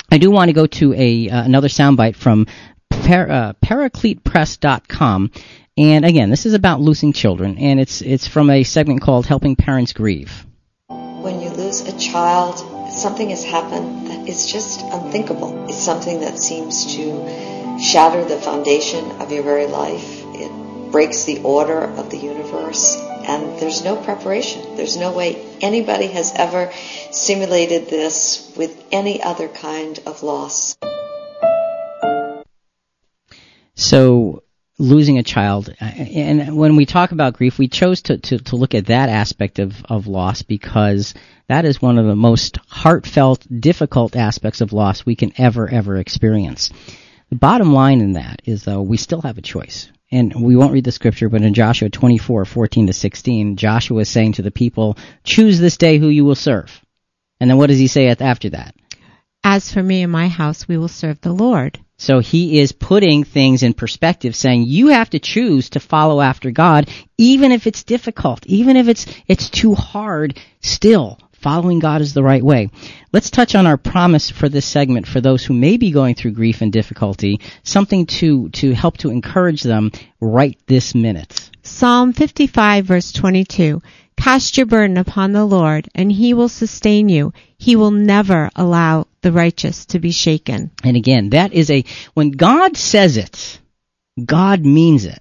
I do want to go to a uh, another soundbite from par, uh, paracletepress.com. And again, this is about losing children, and it's it's from a segment called "Helping Parents Grieve."
When you lose a child, something has happened that is just unthinkable. It's something that seems to shatter the foundation of your very life. It breaks the order of the universe, and there's no preparation. There's no way anybody has ever simulated this with any other kind of loss.
So losing a child. Uh, and when we talk about grief we chose to, to, to look at that aspect of, of loss because that is one of the most heartfelt difficult aspects of loss we can ever ever experience. The bottom line in that is though we still have a choice. And we won't read the scripture but in joshua 24 14 to 16 joshua is saying to the people choose this day who you will serve. And then what does he say after that?
As for me and my house we will serve the lord
so he is putting things in perspective, saying you have to choose to follow after God, even if it's difficult, even if it's it's too hard. Still, following God is the right way. Let's touch on our promise for this segment for those who may be going through grief and difficulty, something to to help to encourage them right this minute.
Psalm 55 verse 22. Cast your burden upon the Lord, and he will sustain you. He will never allow the righteous to be shaken.
And again, that is a, when God says it, God means it.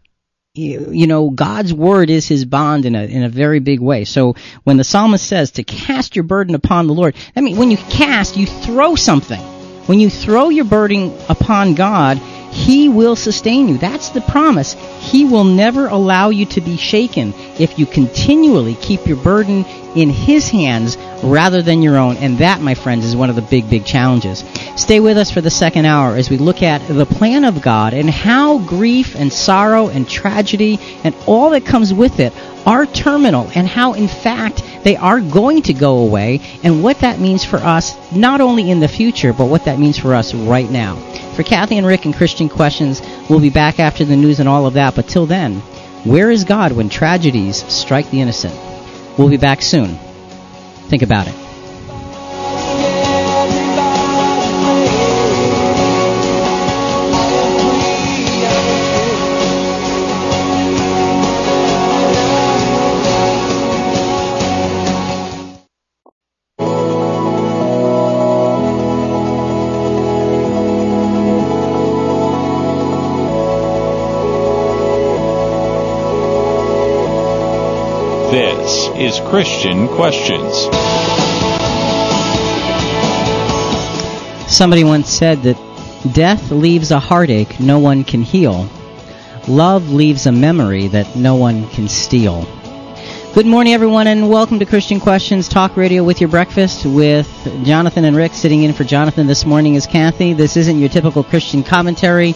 You, you know, God's word is his bond in a, in a very big way. So when the psalmist says to cast your burden upon the Lord, I mean, when you cast, you throw something. When you throw your burden upon God, he will sustain you. That's the promise. He will never allow you to be shaken if you continually keep your burden in His hands rather than your own. And that, my friends, is one of the big, big challenges. Stay with us for the second hour as we look at the plan of God and how grief and sorrow and tragedy and all that comes with it are terminal and how, in fact, they are going to go away and what that means for us, not only in the future, but what that means for us right now. For Kathy and Rick and Christian Questions, we'll be back after the news and all of that, but till then, where is God when tragedies strike the innocent? We'll be back soon. Think about it.
Is Christian Questions.
Somebody once said that death leaves a heartache no one can heal. Love leaves a memory that no one can steal. Good morning, everyone, and welcome to Christian Questions Talk Radio with your breakfast with Jonathan and Rick. Sitting in for Jonathan this morning is Kathy. This isn't your typical Christian commentary.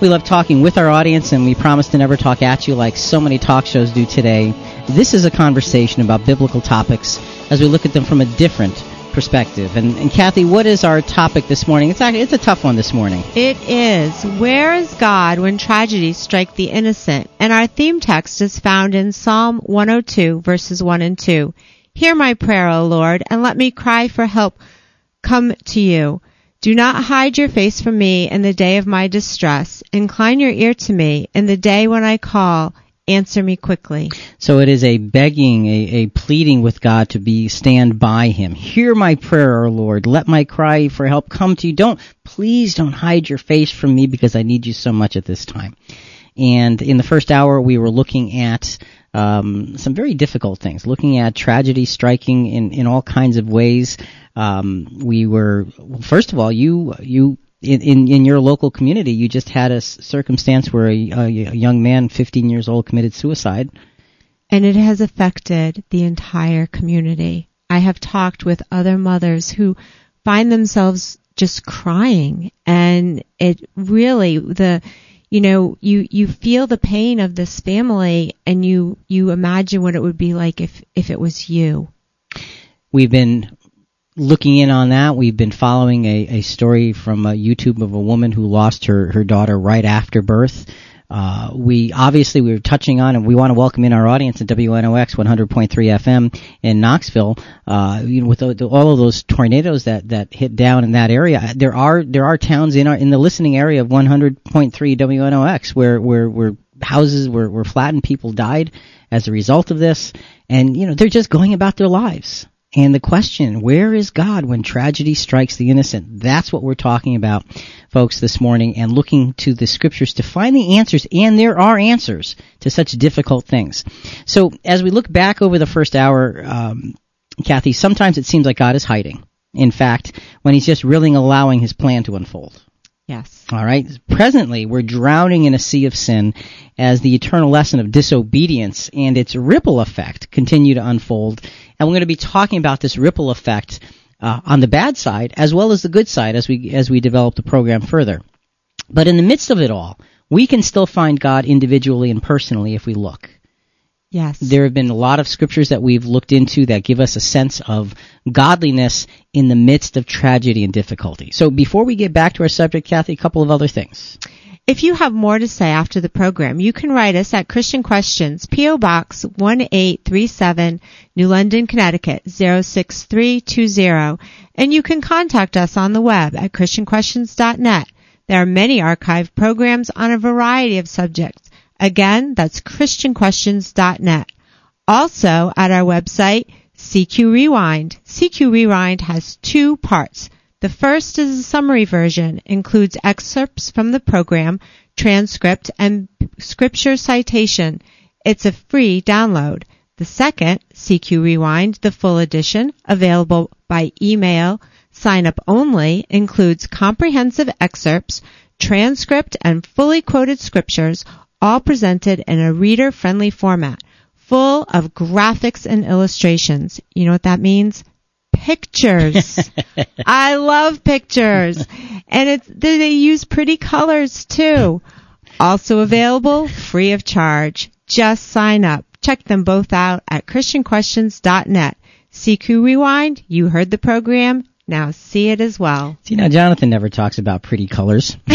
We love talking with our audience, and we promise to never talk at you like so many talk shows do today. This is a conversation about biblical topics as we look at them from a different perspective. And, and Kathy, what is our topic this morning? It's actually, it's a tough one this morning.
It is. Where is God when tragedies strike the innocent? And our theme text is found in Psalm 102 verses 1 and 2. Hear my prayer, O Lord, and let me cry for help come to you. Do not hide your face from me in the day of my distress. Incline your ear to me in the day when I call answer me quickly.
So it is a begging, a, a pleading with God to be stand by Him. Hear my prayer, O Lord. Let my cry for help come to you. Don't, please don't hide your face from me because I need you so much at this time. And in the first hour, we were looking at um, some very difficult things, looking at tragedy striking in, in all kinds of ways. Um, we were, first of all, you you in, in, in your local community, you just had a circumstance where a, a, young man, 15 years old, committed suicide.
And it has affected the entire community. I have talked with other mothers who find themselves just crying and it really, the, you know, you, you feel the pain of this family and you, you imagine what it would be like if, if it was you.
We've been looking in on that, we've been following a, a story from uh, YouTube of a woman who lost her, her daughter right after birth. Uh, we obviously we were touching on, and we want to welcome in our audience at WNOX 100.3 FM in Knoxville. Uh, you know, with all of those tornadoes that, that hit down in that area, there are there are towns in our in the listening area of 100.3 WNOX where where where houses were were flattened, people died as a result of this, and you know they're just going about their lives. And the question, where is God when tragedy strikes the innocent? That's what we're talking about, folks, this morning, and looking to the scriptures to find the answers, and there are answers to such difficult things. So, as we look back over the first hour, um, Kathy, sometimes it seems like God is hiding. In fact, when He's just really allowing His plan to unfold.
Yes.
All right. Presently, we're drowning in a sea of sin as the eternal lesson of disobedience and its ripple effect continue to unfold. And we're going to be talking about this ripple effect uh, on the bad side as well as the good side as we as we develop the program further. But in the midst of it all, we can still find God individually and personally if we look.
Yes.
There have been a lot of scriptures that we've looked into that give us a sense of godliness in the midst of tragedy and difficulty. So before we get back to our subject, Kathy, a couple of other things.
If you have more to say after the program, you can write us at Christian Questions, P.O. Box 1837, New London, Connecticut 06320, and you can contact us on the web at christianquestions.net. There are many archived programs on a variety of subjects. Again, that's christianquestions.net. Also, at our website, CQ Rewind. CQ Rewind has two parts. The first is a summary version, includes excerpts from the program, transcript, and scripture citation. It's a free download. The second, CQ Rewind, the full edition, available by email, sign up only, includes comprehensive excerpts, transcript, and fully quoted scriptures, all presented in a reader friendly format, full of graphics and illustrations. You know what that means? Pictures. <laughs> I love pictures. And it's, they use pretty colors too. Also available free of charge. Just sign up. Check them both out at christianquestions.net. CQ Rewind, you heard the program, now see it as well.
See, now Jonathan never talks about pretty colors. <laughs>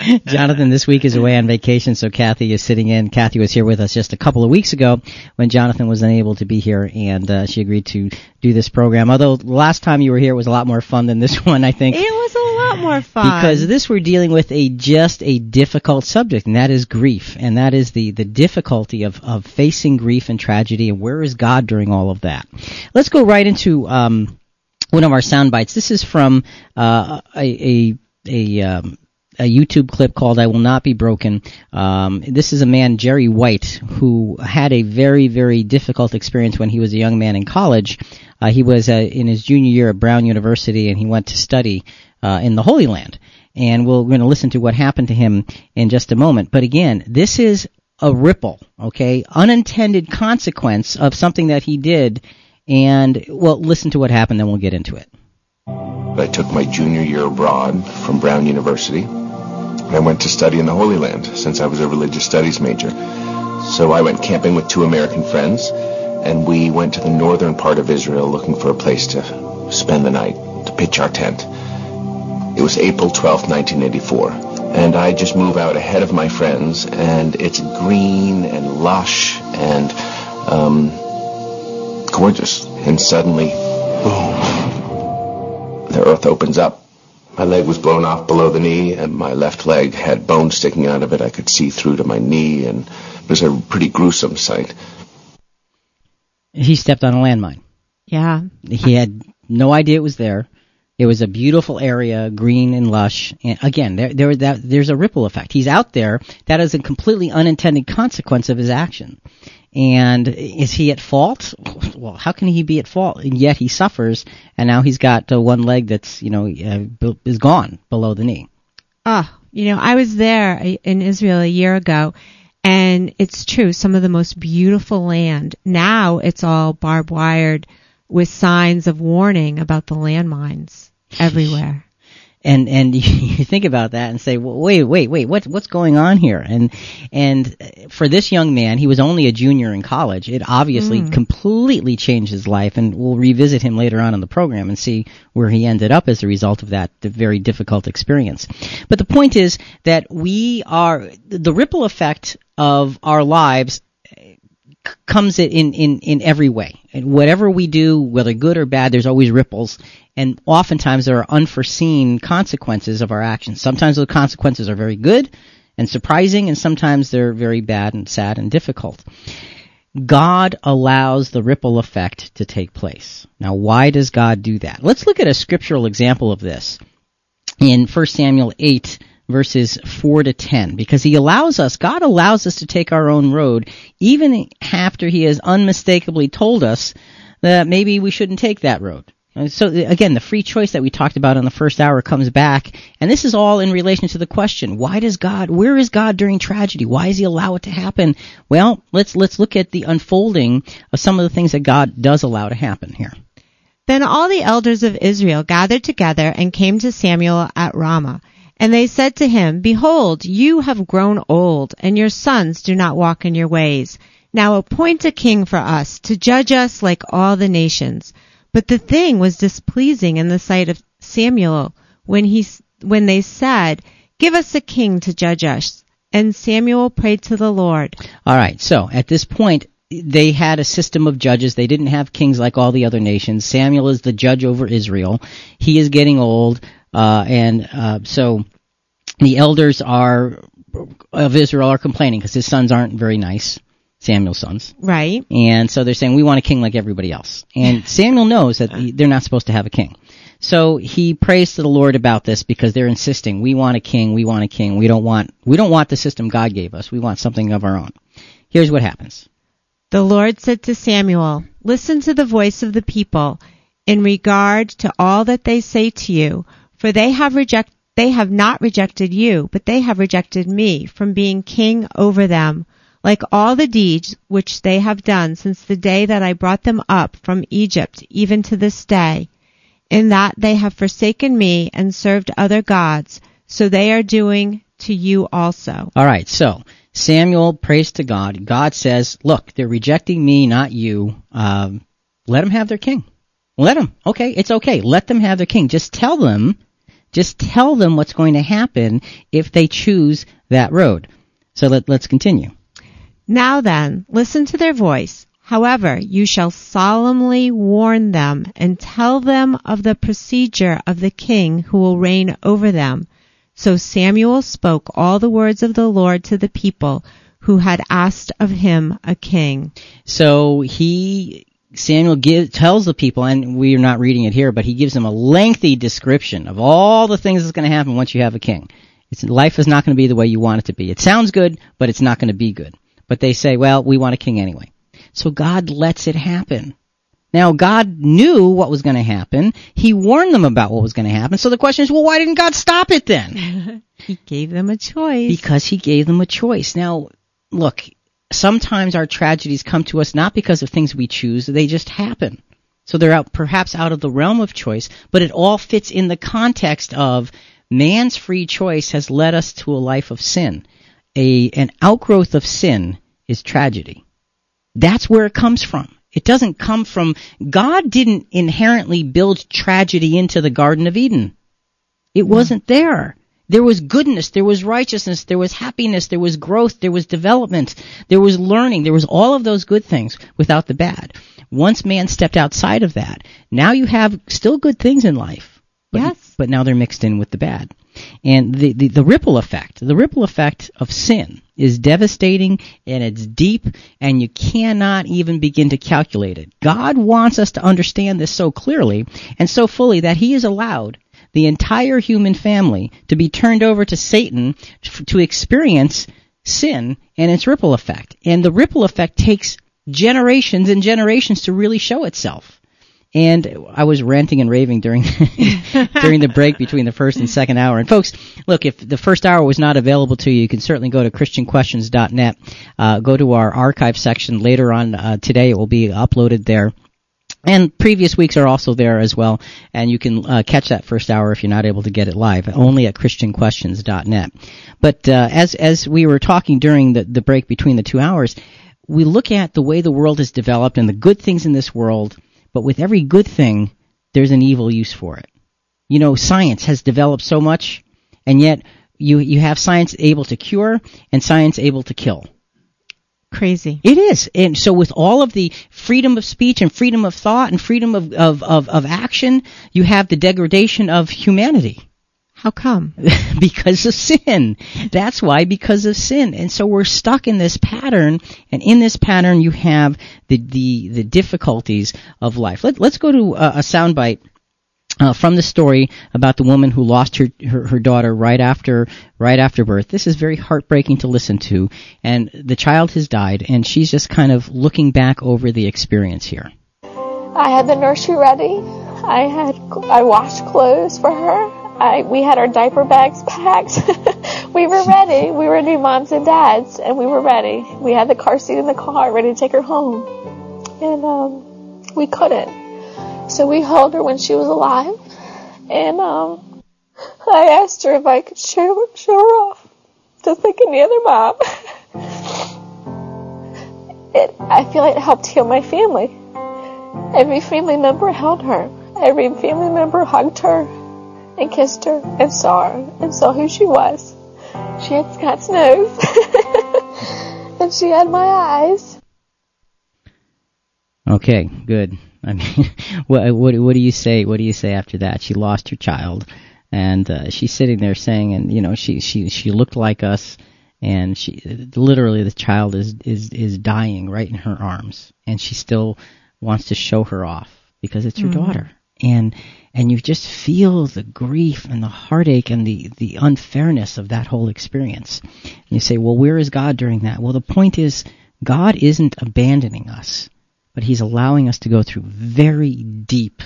<laughs> Jonathan this week is away on vacation, so Kathy is sitting in. Kathy was here with us just a couple of weeks ago when Jonathan was unable to be here, and uh, she agreed to do this program. Although last time you were here it was a lot more fun than this <laughs> one, I think.
It was a lot more fun
because this we're dealing with a just a difficult subject, and that is grief, and that is the the difficulty of of facing grief and tragedy, and where is God during all of that? Let's go right into. Um, one of our sound bites. This is from uh, a a, a um, a YouTube clip called "I Will Not Be Broken." Um, this is a man, Jerry White, who had a very, very difficult experience when he was a young man in college. Uh, he was uh, in his junior year at Brown University, and he went to study uh, in the Holy Land. And we're going to listen to what happened to him in just a moment. But again, this is a ripple, okay, unintended consequence of something that he did. And well, listen to what happened, then we'll get into it.
I took my junior year abroad from Brown University. and I went to study in the Holy Land since I was a religious studies major. So I went camping with two American friends, and we went to the northern part of Israel looking for a place to spend the night, to pitch our tent. It was April 12, 1984, and I just move out ahead of my friends, and it's green and lush and um, gorgeous. And suddenly, boom, the earth opens up. My leg was blown off below the knee, and my left leg had bones sticking out of it. I could see through to my knee, and it was a pretty gruesome sight.
He stepped on a landmine.
Yeah.
He had no idea it was there. It was a beautiful area, green and lush. And again, there, there, that, there's a ripple effect. He's out there. That is a completely unintended consequence of his action. And is he at fault? Well, how can he be at fault? And yet he suffers, and now he's got uh, one leg that's, you know, uh, is gone below the knee.
Oh, you know, I was there in Israel a year ago, and it's true, some of the most beautiful land. Now it's all barbed wired with signs of warning about the landmines everywhere
and and <laughs> you think about that and say, well, wait, wait, wait, what's what's going on here? And and for this young man, he was only a junior in college. It obviously mm. completely changed his life, and we'll revisit him later on in the program and see where he ended up as a result of that very difficult experience. But the point is that we are the ripple effect of our lives comes in, in, in every way. And whatever we do, whether good or bad, there's always ripples. And oftentimes there are unforeseen consequences of our actions. Sometimes those consequences are very good and surprising, and sometimes they're very bad and sad and difficult. God allows the ripple effect to take place. Now, why does God do that? Let's look at a scriptural example of this. In 1 Samuel 8, verses 4 to 10 because he allows us, God allows us to take our own road even after he has unmistakably told us that maybe we shouldn't take that road. Uh, so again, the free choice that we talked about in the first hour comes back, and this is all in relation to the question: Why does God? Where is God during tragedy? Why does He allow it to happen? Well, let's let's look at the unfolding of some of the things that God does allow to happen here.
Then all the elders of Israel gathered together and came to Samuel at Ramah. And they said to him, Behold, you have grown old, and your sons do not walk in your ways. Now appoint a king for us, to judge us like all the nations. But the thing was displeasing in the sight of Samuel when he, when they said, Give us a king to judge us. And Samuel prayed to the Lord.
Alright, so at this point, they had a system of judges. They didn't have kings like all the other nations. Samuel is the judge over Israel. He is getting old. Uh, and uh, so the elders are of Israel are complaining because his sons aren't very nice. Samuel's sons.
Right.
And so they're saying, we want a king like everybody else. And Samuel knows that they're not supposed to have a king. So he prays to the Lord about this because they're insisting, we want a king, we want a king, we don't want, we don't want the system God gave us, we want something of our own. Here's what happens.
The Lord said to Samuel, listen to the voice of the people in regard to all that they say to you, for they have rejected they have not rejected you, but they have rejected me from being king over them, like all the deeds which they have done since the day that I brought them up from Egypt, even to this day, in that they have forsaken me and served other gods, so they are doing to you also.
All right, so Samuel prays to God. God says, "Look, they're rejecting me, not you. Um, let them have their king. Let them. Okay, it's okay. Let them have their king. Just tell them just tell them what's going to happen if they choose that road. So let, let's continue.
Now then, listen to their voice. However, you shall solemnly warn them and tell them of the procedure of the king who will reign over them. So Samuel spoke all the words of the Lord to the people who had asked of him a king.
So he Samuel give, tells the people, and we are not reading it here, but he gives them a lengthy description of all the things that's going to happen once you have a king. It's, life is not going to be the way you want it to be. It sounds good, but it's not going to be good. But they say, well, we want a king anyway. So God lets it happen. Now, God knew what was going to happen. He warned them about what was going to happen. So the question is, well, why didn't God stop it then? <laughs>
he gave them a choice.
Because he gave them a choice. Now, look, sometimes our tragedies come to us not because of things we choose, they just happen. So they're out, perhaps out of the realm of choice, but it all fits in the context of man's free choice has led us to a life of sin. A, an outgrowth of sin is tragedy. That's where it comes from. It doesn't come from, God didn't inherently build tragedy into the Garden of Eden. It wasn't there. There was goodness, there was righteousness, there was happiness, there was growth, there was development, there was learning, there was all of those good things without the bad. Once man stepped outside of that, now you have still good things in life. But,
yes.
But now they're mixed in with the bad. And the, the, the ripple effect, the ripple effect of sin is devastating and it's deep and you cannot even begin to calculate it. God wants us to understand this so clearly and so fully that He has allowed the entire human family to be turned over to Satan to experience sin and its ripple effect. And the ripple effect takes generations and generations to really show itself. And I was ranting and raving during <laughs> during the break between the first and second hour. And folks, look, if the first hour was not available to you, you can certainly go to christianquestions.net, uh, go to our archive section later on uh, today. It will be uploaded there. And previous weeks are also there as well, and you can uh, catch that first hour if you're not able to get it live, only at christianquestions.net. But uh, as as we were talking during the, the break between the two hours, we look at the way the world has developed and the good things in this world, but with every good thing, there's an evil use for it. You know, science has developed so much, and yet you you have science able to cure and science able to kill.
Crazy.
It is. And so with all of the freedom of speech and freedom of thought and freedom of, of, of, of action, you have the degradation of humanity.
How come? <laughs>
because of sin. That's why, because of sin. And so we're stuck in this pattern, and in this pattern you have the, the, the difficulties of life. Let, us go to a, a soundbite uh, from the story about the woman who lost her, her, her daughter right after right after birth. This is very heartbreaking to listen to, and the child has died, and she's just kind of looking back over the experience here.
I had the nursery ready. I had I washed clothes for her. I we had our diaper bags <laughs> packed. we were ready. We were new moms and dads, and we were ready. We had the car seat in the car ready to take her home, and um, we couldn't. So we held her when she was alive, and um, I asked her if I could show, show her off, just like any other mom. <laughs> it, I feel it helped heal my family. Every family member held her. Every family member hugged her and kissed her and saw her and saw who she was. She had Scott's nose, <laughs> and she had my eyes.
Okay, good. I mean, <laughs> what, what what do you say? What do you say after that? She lost her child, and uh, she's sitting there saying, and you know, she she she looked like us, and she literally the child is is is dying right in her arms, and she still wants to show her off because it's her mm-hmm. daughter, and and you just feel the grief and the heartache and the the unfairness of that whole experience. And you say, well, where is God during that? Well, the point is, God isn't abandoning us but he's allowing us to go through very deep,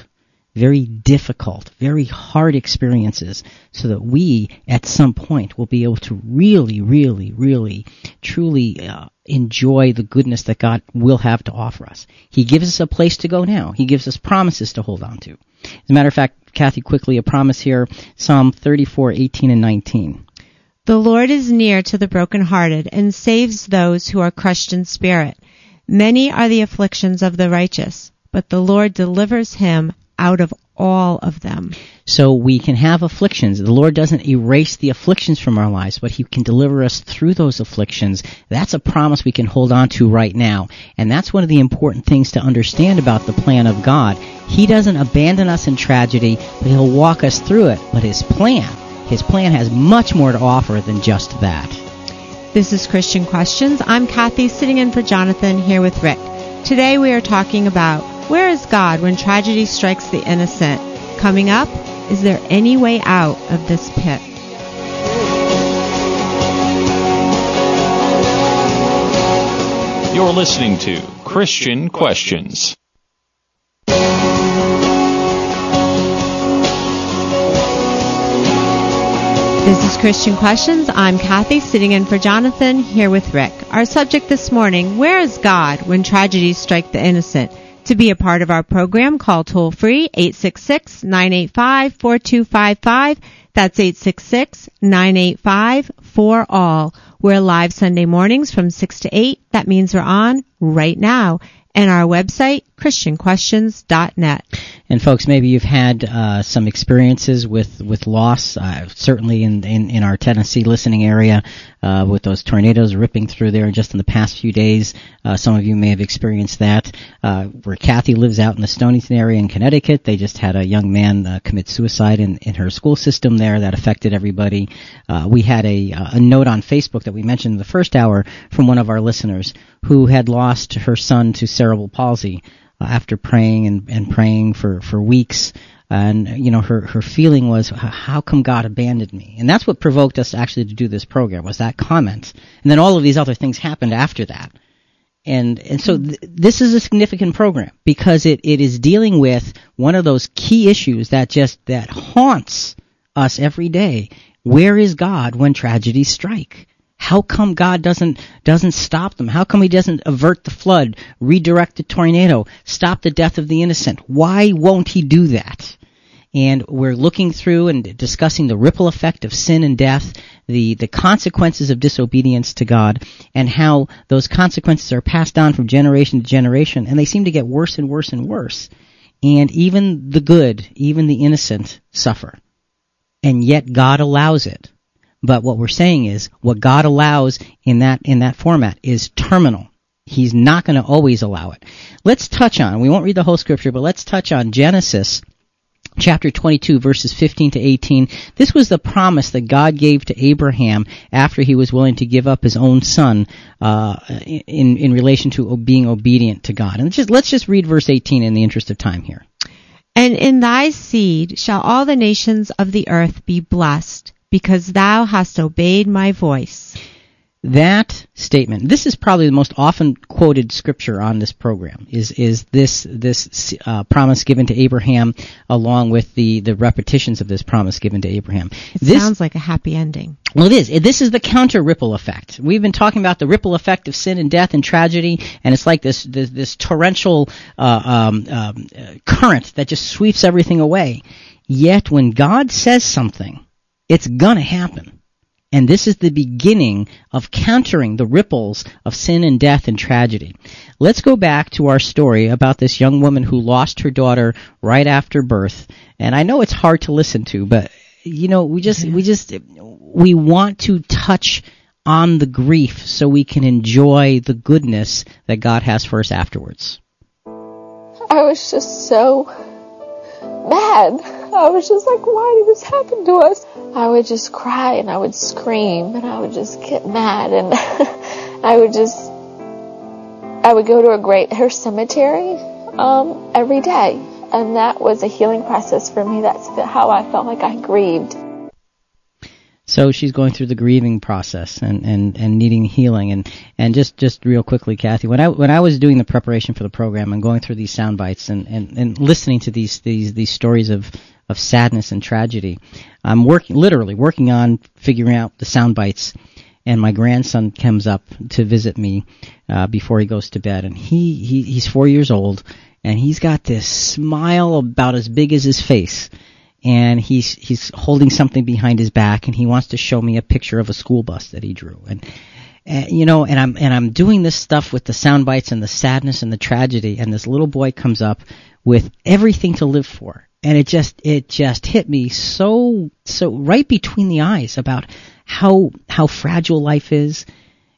very difficult, very hard experiences so that we, at some point, will be able to really, really, really, truly uh, enjoy the goodness that God will have to offer us. He gives us a place to go now. He gives us promises to hold on to. As a matter of fact, Kathy, quickly, a promise here, Psalm 34, 18 and 19.
The Lord is near to the brokenhearted and saves those who are crushed in spirit. Many are the afflictions of the righteous, but the Lord delivers him out of all of them.
So we can have afflictions. The Lord doesn't erase the afflictions from our lives, but He can deliver us through those afflictions. That's a promise we can hold on to right now. And that's one of the important things to understand about the plan of God. He doesn't abandon us in tragedy, but He'll walk us through it. But His plan, His plan has much more to offer than just that.
This is Christian Questions. I'm Kathy, sitting in for Jonathan here with Rick. Today we are talking about where is God when tragedy strikes the innocent? Coming up, is there any way out of this pit?
You're listening to Christian Questions.
This is Christian Questions. I'm Kathy, sitting in for Jonathan, here with Rick. Our subject this morning, where is God when tragedies strike the innocent? To be a part of our program, call toll free 866-985-4255. That's 866-985-4ALL. We're live Sunday mornings from 6 to 8. That means we're on right now. And our website, christianquestions.net.
And folks, maybe you've had uh, some experiences with with loss. Uh, certainly in, in in our Tennessee listening area, uh, with those tornadoes ripping through there, just in the past few days, uh, some of you may have experienced that. Uh, where Kathy lives out in the Stonington area in Connecticut, they just had a young man uh, commit suicide in in her school system there. That affected everybody. we had a a note on Facebook that we mentioned in the first hour from one of our listeners who had lost her son to cerebral palsy after praying and, and praying for, for weeks. And, you know, her, her feeling was, how come God abandoned me? And that's what provoked us actually to do this program, was that comment. And then all of these other things happened after that. And, and so th- this is a significant program because it, it is dealing with one of those key issues that just, that haunts us every day. Where is God when tragedies strike? How come God doesn't doesn't stop them? How come He doesn't avert the flood, redirect the tornado, stop the death of the innocent? Why won't He do that? And we're looking through and discussing the ripple effect of sin and death, the, the consequences of disobedience to God, and how those consequences are passed on from generation to generation, and they seem to get worse and worse and worse. And even the good, even the innocent, suffer. And yet God allows it. But what we're saying is what God allows in that in that format is terminal. He's not going to always allow it. Let's touch on, we won't read the whole scripture, but let's touch on Genesis chapter 22 verses 15 to 18 this was the promise that god gave to abraham after he was willing to give up his own son uh, in in relation to being obedient to god and just let's just read verse 18 in the interest of time here
and in thy seed shall all the nations of the earth be blessed because thou hast obeyed my voice.
That statement, this is probably the most often quoted scripture on this program, is, is this, this, uh, promise given to Abraham along with the, the repetitions of this promise given to Abraham.
It
this,
sounds like a happy ending.
Well, it is. This is the counter ripple effect. We've been talking about the ripple effect of sin and death and tragedy, and it's like this, this, this torrential, uh, um, um, uh, current that just sweeps everything away. Yet when God says something, it's gonna happen. And this is the beginning of countering the ripples of sin and death and tragedy. Let's go back to our story about this young woman who lost her daughter right after birth. And I know it's hard to listen to, but you know, we just, we just, we want to touch on the grief so we can enjoy the goodness that God has for us afterwards.
I was just so mad. I was just like, why did this happen to us? I would just cry and I would scream and I would just get mad and <laughs> I would just, I would go to a great, her cemetery, um, every day. And that was a healing process for me. That's how I felt like I grieved.
So she's going through the grieving process and, and, and needing healing and, and just, just real quickly, Kathy, when I when I was doing the preparation for the program and going through these sound bites and, and, and listening to these, these these stories of of sadness and tragedy. I'm working, literally working on figuring out the sound bites. And my grandson comes up to visit me uh, before he goes to bed, and he, he he's four years old, and he's got this smile about as big as his face, and he's he's holding something behind his back, and he wants to show me a picture of a school bus that he drew, and and, you know, and I'm and I'm doing this stuff with the sound bites and the sadness and the tragedy, and this little boy comes up with everything to live for, and it just it just hit me so so right between the eyes about how how fragile life is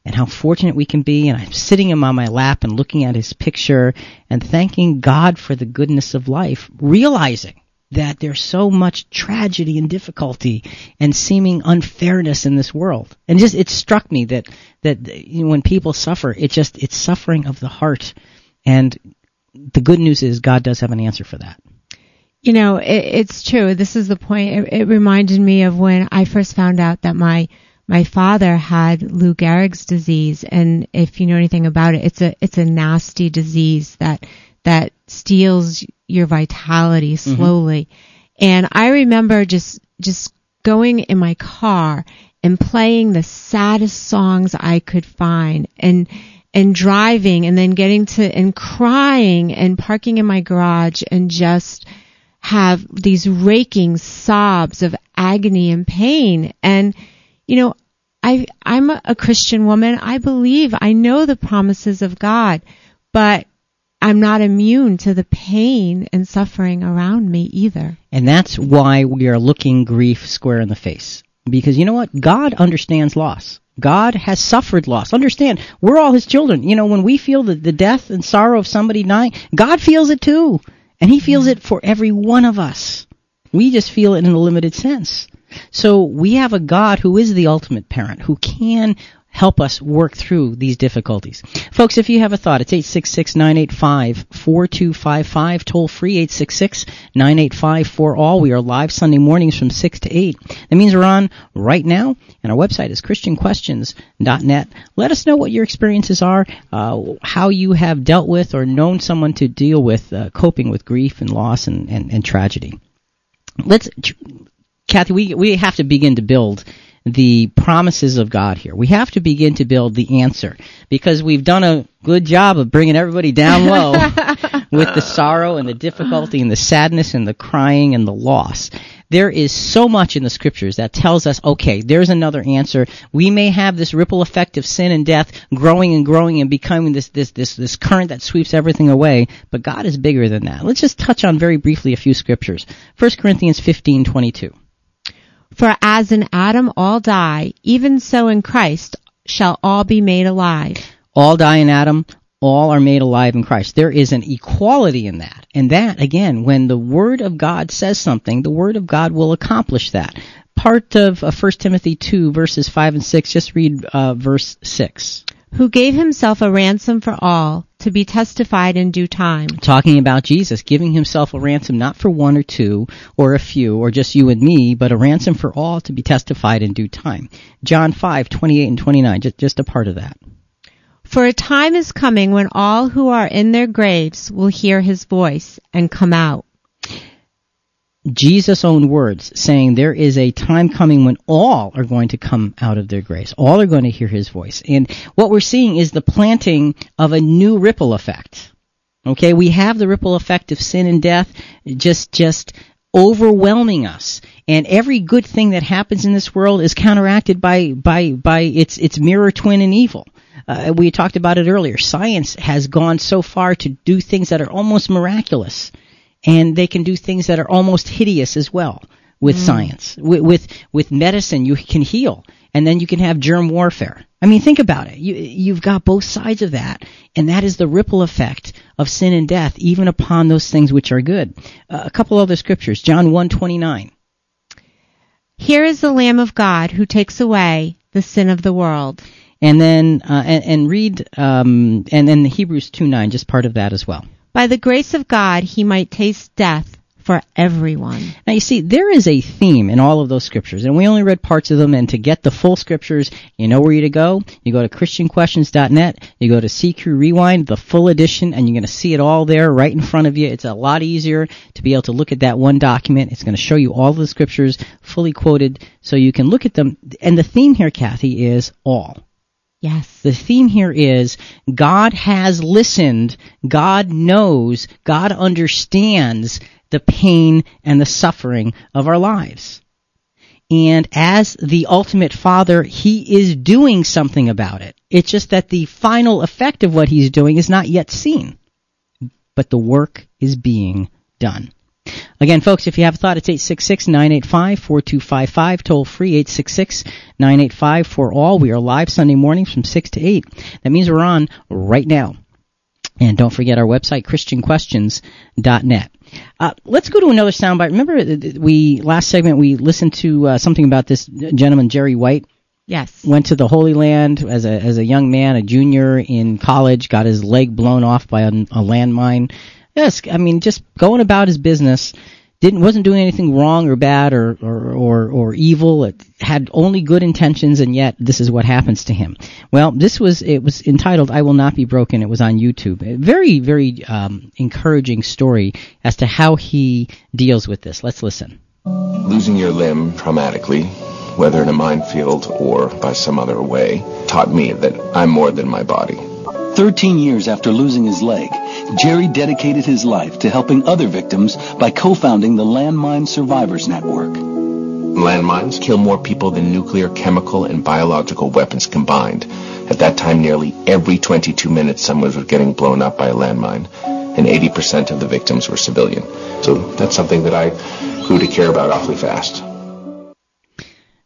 and how fortunate we can be. And I'm sitting him on my lap and looking at his picture and thanking God for the goodness of life realizing that there's so much tragedy and difficulty and seeming unfairness in this world and just it struck me that that you know, when people suffer it just it's suffering of the heart and the good news is God does have an answer for that
you know, it, it's true. This is the point. It, it reminded me of when I first found out that my my father had Lou Gehrig's disease, and if you know anything about it, it's a it's a nasty disease that that steals your vitality slowly. Mm-hmm. And I remember just just going in my car and playing the saddest songs I could find, and and driving, and then getting to and crying and parking in my garage and just have these raking sobs of agony and pain and you know, I, I'm a Christian woman. I believe, I know the promises of God, but I'm not immune to the pain and suffering around me either.
And that's why we are looking grief square in the face. Because you know what? God understands loss. God has suffered loss. Understand, we're all His children. You know, when we feel the, the death and sorrow of somebody dying, God feels it too. And He feels it for every one of us. We just feel it in a limited sense. So we have a God who is the ultimate parent, who can help us work through these difficulties. Folks, if you have a thought, it's 866-985-4255, toll free 866-985-4all. We are live Sunday mornings from 6 to 8. That means we're on right now, and our website is christianquestions.net. Let us know what your experiences are, uh, how you have dealt with or known someone to deal with uh, coping with grief and loss and, and, and tragedy. Let's Kathy, we we have to begin to build the promises of God here. We have to begin to build the answer because we've done a good job of bringing everybody down low <laughs> with the sorrow and the difficulty and the sadness and the crying and the loss. There is so much in the scriptures that tells us, okay, there's another answer. We may have this ripple effect of sin and death growing and growing and becoming this, this, this, this current that sweeps everything away, but God is bigger than that. Let's just touch on very briefly a few scriptures. 1 Corinthians 15, 22.
For as in Adam all die, even so in Christ shall all be made alive.
All die in Adam, all are made alive in Christ. There is an equality in that. And that, again, when the Word of God says something, the Word of God will accomplish that. Part of uh, 1 Timothy 2, verses 5 and 6, just read uh, verse 6
who gave himself a ransom for all to be testified in due time.
Talking about Jesus giving himself a ransom not for one or two or a few or just you and me, but a ransom for all to be testified in due time. John 5, 28 and 29, just, just a part of that.
For a time is coming when all who are in their graves will hear his voice and come out.
Jesus' own words, saying there is a time coming when all are going to come out of their grace. All are going to hear his voice. And what we're seeing is the planting of a new ripple effect. Okay, we have the ripple effect of sin and death just, just overwhelming us. And every good thing that happens in this world is counteracted by, by, by its, its mirror twin in evil. Uh, we talked about it earlier. Science has gone so far to do things that are almost miraculous and they can do things that are almost hideous as well with mm. science. With, with, with medicine, you can heal, and then you can have germ warfare. I mean, think about it. You, you've got both sides of that, and that is the ripple effect of sin and death, even upon those things which are good. Uh, a couple other scriptures, John one twenty nine.
Here is the Lamb of God who takes away the sin of the world.
And then, uh, and, and, read, um, and then Hebrews two nine, just part of that as well.
By the grace of God, he might taste death for everyone.
Now you see, there is a theme in all of those scriptures, and we only read parts of them, and to get the full scriptures, you know where you to go? You go to christianquestions.net, you go to CQ Rewind, the full edition, and you're going to see it all there right in front of you. It's a lot easier to be able to look at that one document. It's going to show you all the scriptures fully quoted, so you can look at them. And the theme here, Kathy, is all.
Yes.
The theme here is God has listened, God knows, God understands the pain and the suffering of our lives. And as the ultimate father, he is doing something about it. It's just that the final effect of what he's doing is not yet seen. But the work is being done. Again, folks, if you have a thought, it's 866-985-4255, toll free, 866-985 for all. We are live Sunday mornings from 6 to 8. That means we're on right now. And don't forget our website, christianquestions.net. Uh, let's go to another soundbite. Remember, we last segment we listened to uh, something about this gentleman Jerry White.
Yes.
Went to the Holy Land as a as a young man, a junior in college, got his leg blown off by a, a landmine Yes, I mean, just going about his business, didn't wasn't doing anything wrong or bad or or or, or evil. It had only good intentions, and yet this is what happens to him. Well, this was it was entitled "I Will Not Be Broken." It was on YouTube. A very very um, encouraging story as to how he deals with this. Let's listen.
Losing your limb traumatically, whether in a minefield or by some other way, taught me that I'm more than my body.
13 years after losing his leg, Jerry dedicated his life to helping other victims by co-founding the Landmine Survivors Network.
Landmines kill more people than nuclear, chemical, and biological weapons combined. At that time, nearly every 22 minutes someone was getting blown up by a landmine, and 80% of the victims were civilian. So that's something that I grew to care about awfully fast.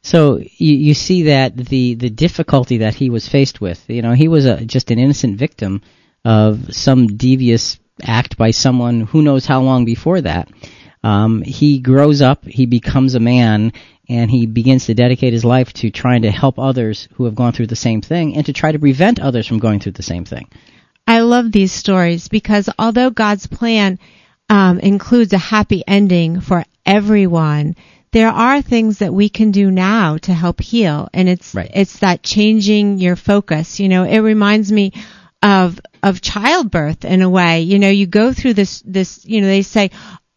So you, you see that the, the difficulty that he was faced with, you know, he was a, just an innocent victim of some devious act by someone who knows how long before that. Um, he grows up, he becomes a man, and he begins to dedicate his life to trying to help others who have gone through the same thing and to try to prevent others from going through the same thing.
I love these stories because although God's plan um, includes a happy ending for everyone, there are things that we can do now to help heal, and it's
right.
it's that changing your focus. You know, it reminds me of of childbirth in a way. You know, you go through this this. You know, they say,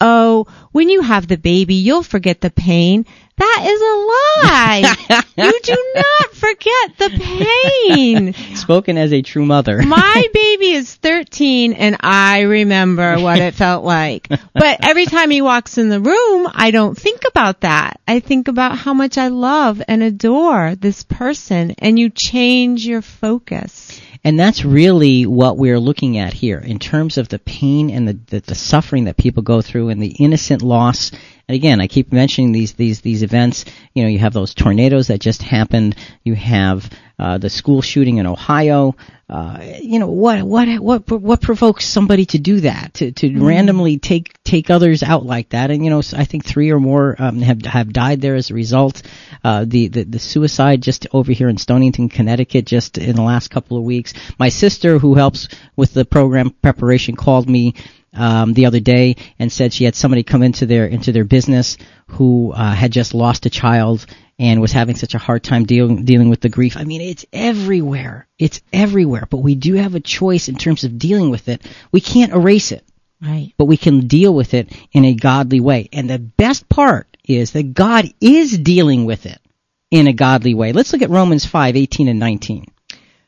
oh, when you have the baby, you'll forget the pain. That is a lie. <laughs> you do not forget the pain.
Spoken as a true mother. <laughs>
My <laughs> baby is 13 and I remember what it felt like. But every time he walks in the room, I don't think about that. I think about how much I love and adore this person and you change your focus.
And that's really what we're looking at here in terms of the pain and the, the, the, suffering that people go through and the innocent loss. And again, I keep mentioning these, these, these events. You know, you have those tornadoes that just happened. You have, uh, the school shooting in Ohio. Uh, you know, what, what, what, what provokes somebody to do that? To, to mm. randomly take, take others out like that? And, you know, I think three or more, um, have, have died there as a result. Uh, the, the, the suicide just over here in Stonington, Connecticut, just in the last couple of weeks. My sister, who helps with the program preparation, called me um, the other day and said she had somebody come into their into their business who uh, had just lost a child and was having such a hard time dealing dealing with the grief. I mean, it's everywhere. It's everywhere. But we do have a choice in terms of dealing with it. We can't erase it.
Right.
But we can deal with it in a godly way. And the best part is that God is dealing with it in a godly way. Let's look at Romans 5, 18 and 19.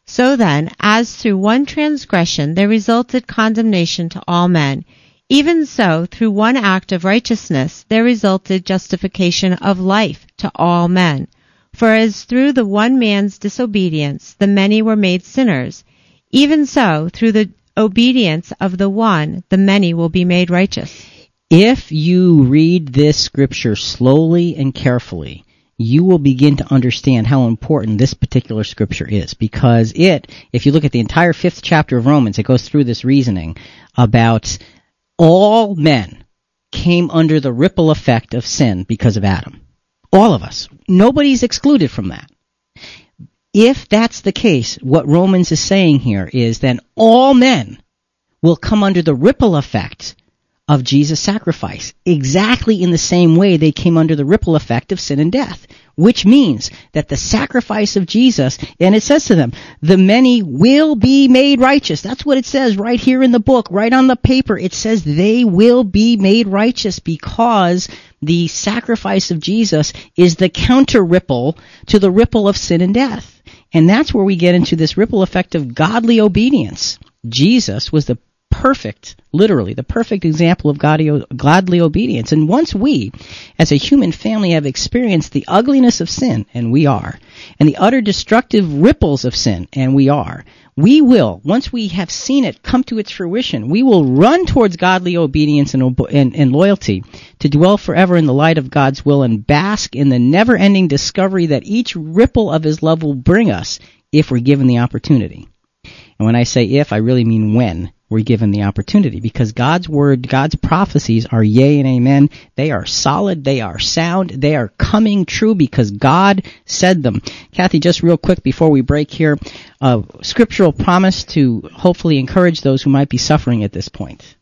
So then, as through one transgression there resulted condemnation to all men, even so through one act of righteousness there resulted justification of life to all men. For as through the one man's disobedience the many were made sinners, even so through the obedience of the one the many will be made righteous.
If you read this scripture slowly and carefully, you will begin to understand how important this particular scripture is because it, if you look at the entire fifth chapter of Romans, it goes through this reasoning about all men came under the ripple effect of sin because of Adam. All of us. Nobody's excluded from that. If that's the case, what Romans is saying here is then all men will come under the ripple effect of Jesus' sacrifice, exactly in the same way they came under the ripple effect of sin and death. Which means that the sacrifice of Jesus, and it says to them, the many will be made righteous. That's what it says right here in the book, right on the paper. It says they will be made righteous because the sacrifice of Jesus is the counter ripple to the ripple of sin and death. And that's where we get into this ripple effect of godly obedience. Jesus was the perfect, literally, the perfect example of godly obedience. And once we, as a human family, have experienced the ugliness of sin, and we are, and the utter destructive ripples of sin, and we are, we will, once we have seen it come to its fruition, we will run towards godly obedience and, and, and loyalty to dwell forever in the light of God's will and bask in the never ending discovery that each ripple of His love will bring us if we're given the opportunity. And when I say if, I really mean when we're given the opportunity because God's word, God's prophecies are yea and amen. They are solid. They are sound. They are coming true because God said them. Kathy, just real quick before we break here, a scriptural promise to hopefully encourage those who might be suffering at this point.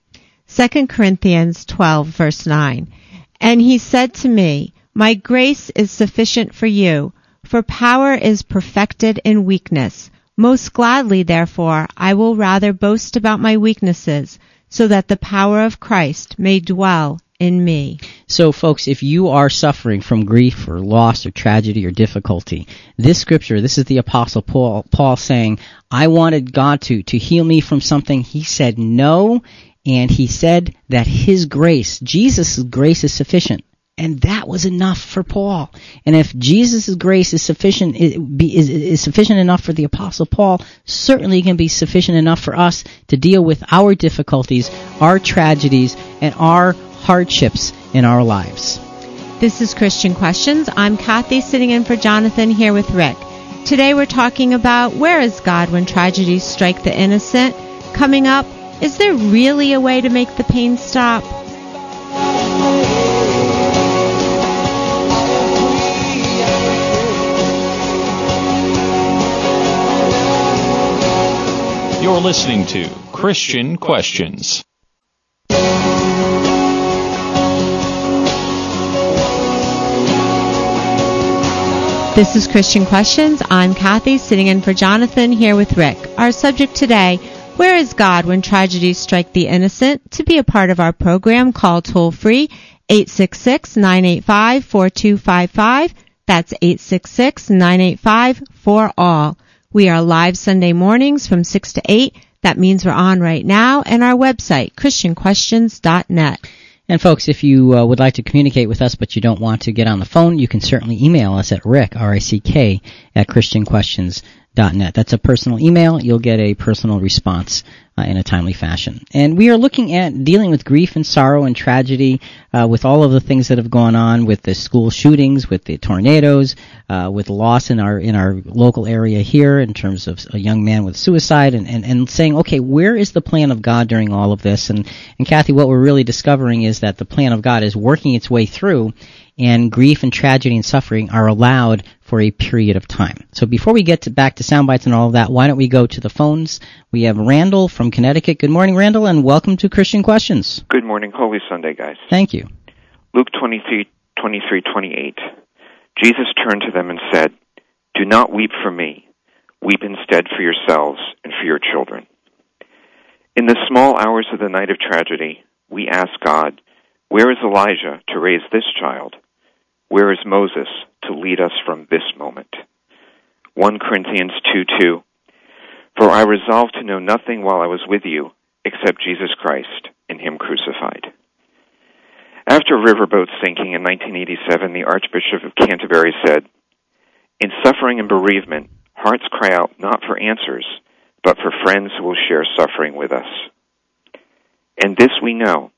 2 Corinthians 12 verse 9. And he said to me, My grace is sufficient for you, for power is perfected in weakness. Most gladly, therefore, I will rather boast about my weaknesses, so that the power of Christ may dwell in me.
So, folks, if you are suffering from grief or loss or tragedy or difficulty, this scripture, this is the Apostle Paul, Paul saying, I wanted God to, to heal me from something. He said no, and he said that his grace, Jesus' grace is sufficient. And that was enough for Paul. And if Jesus' grace is sufficient, is, is sufficient enough for the apostle Paul, certainly it can be sufficient enough for us to deal with our difficulties, our tragedies, and our hardships in our lives.
This is Christian Questions. I'm Kathy sitting in for Jonathan here with Rick. Today we're talking about where is God when tragedies strike the innocent? Coming up, is there really a way to make the pain stop?
You're listening to Christian Questions.
This is Christian Questions. I'm Kathy, sitting in for Jonathan, here with Rick. Our subject today Where is God when tragedies strike the innocent? To be a part of our program, call toll free 866 985 4255. That's 866 985 4 all. We are live Sunday mornings from 6 to 8. That means we're on right now and our website, christianquestions.net.
And folks, if you uh, would like to communicate with us but you don't want to get on the phone, you can certainly email us at rick, R-I-C-K, at christianquestions.net. That's a personal email. You'll get a personal response uh, in a timely fashion. And we are looking at dealing with grief and sorrow and tragedy uh, with all of the things that have gone on with the school shootings, with the tornadoes, uh, with loss in our in our local area here in terms of a young man with suicide, and, and, and saying, okay, where is the plan of God during all of this? And and Kathy, what we're really discovering is that the plan of God is working its way through, and grief and tragedy and suffering are allowed for a period of time. So before we get to back to sound bites and all of that, why don't we go to the phones? We have Randall from Connecticut. Good morning, Randall, and welcome to Christian Questions.
Good morning. Holy Sunday, guys.
Thank you.
Luke 23, 23 28. Jesus turned to them and said, Do not weep for me. Weep instead for yourselves and for your children. In the small hours of the night of tragedy, we ask God, Where is Elijah to raise this child? Where is Moses to lead us from this moment? 1 Corinthians 2 2. For I resolved to know nothing while I was with you except Jesus Christ and Him crucified. After a riverboat sinking in 1987, the Archbishop of Canterbury said, In suffering and bereavement, hearts cry out not for answers, but for friends who will share suffering with us. And this we know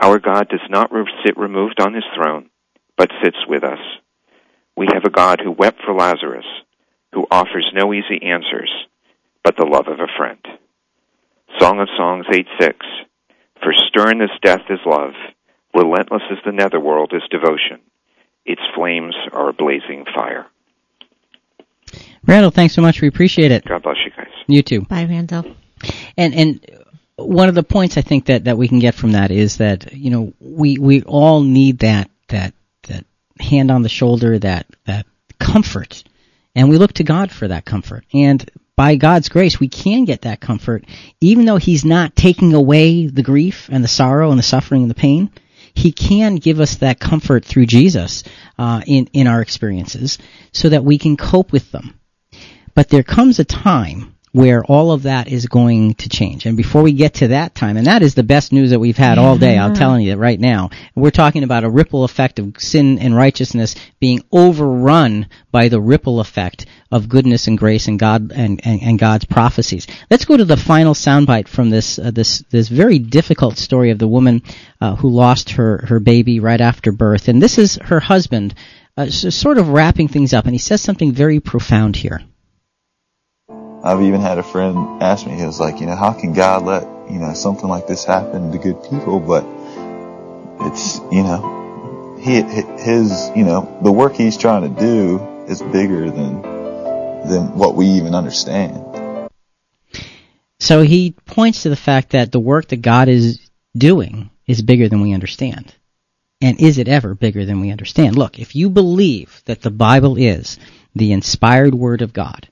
our God does not sit removed on his throne, but sits with us. We have a God who wept for Lazarus, who offers no easy answers, but the love of a friend. Song of Songs 8 6. For stern as death is love, relentless as the netherworld is devotion. Its flames are a blazing fire.
Randall, thanks so much. We appreciate it.
God bless you guys.
You too.
Bye, Randall.
And and one of the points I think that, that we can get from that is that you know we we all need that that that hand on the shoulder that that comfort, and we look to God for that comfort. And by God's grace, we can get that comfort, even though He's not taking away the grief and the sorrow and the suffering and the pain. He can give us that comfort through Jesus uh, in in our experiences, so that we can cope with them. But there comes a time where all of that is going to change. And before we get to that time, and that is the best news that we've had all day, I'm telling you that right now. We're talking about a ripple effect of sin and righteousness being overrun by the ripple effect of goodness and grace and God and, and, and God's prophecies. Let's go to the final soundbite from this uh, this this very difficult story of the woman uh, who lost her her baby right after birth, and this is her husband, uh, sort of wrapping things up, and he says something very profound here.
I've even had a friend ask me, he was like, you know, how can God let, you know, something like this happen to good people? But it's, you know, he, his, you know, the work he's trying to do is bigger than, than what we even understand.
So he points to the fact that the work that God is doing is bigger than we understand. And is it ever bigger than we understand? Look, if you believe that the Bible is the inspired Word of God,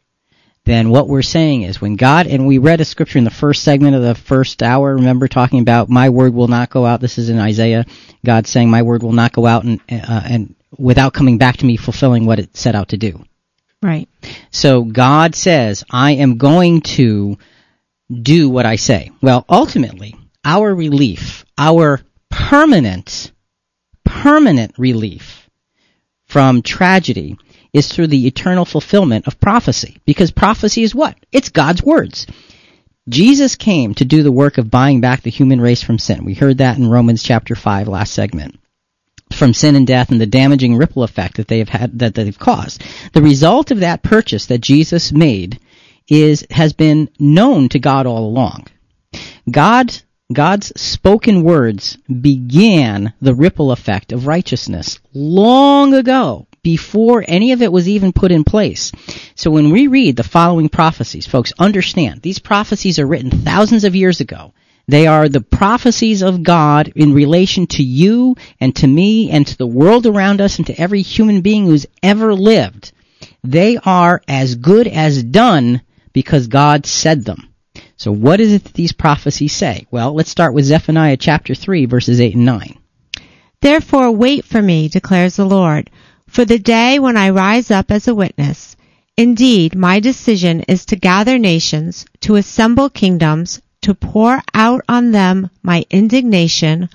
then what we're saying is when God, and we read a scripture in the first segment of the first hour, remember talking about my word will not go out. This is in Isaiah. God saying my word will not go out and, uh, and without coming back to me fulfilling what it set out to do.
Right.
So God says, I am going to do what I say. Well, ultimately, our relief, our permanent, permanent relief from tragedy is through the eternal fulfillment of prophecy. Because prophecy is what? It's God's words. Jesus came to do the work of buying back the human race from sin. We heard that in Romans chapter 5 last segment. From sin and death and the damaging ripple effect that they have had, that they've caused. The result of that purchase that Jesus made is, has been known to God all along. God, God's spoken words began the ripple effect of righteousness long ago before any of it was even put in place. So when we read the following prophecies, folks, understand these prophecies are written thousands of years ago. They are the prophecies of God in relation to you and to me and to the world around us and to every human being who's ever lived. They are as good as done because God said them. So what is it that these prophecies say? Well, let's start with Zephaniah chapter 3 verses 8 and 9.
Therefore wait for me, declares the Lord, for the day when I rise up as a witness. Indeed, my decision is to gather nations, to assemble kingdoms, to pour out on them my indignation,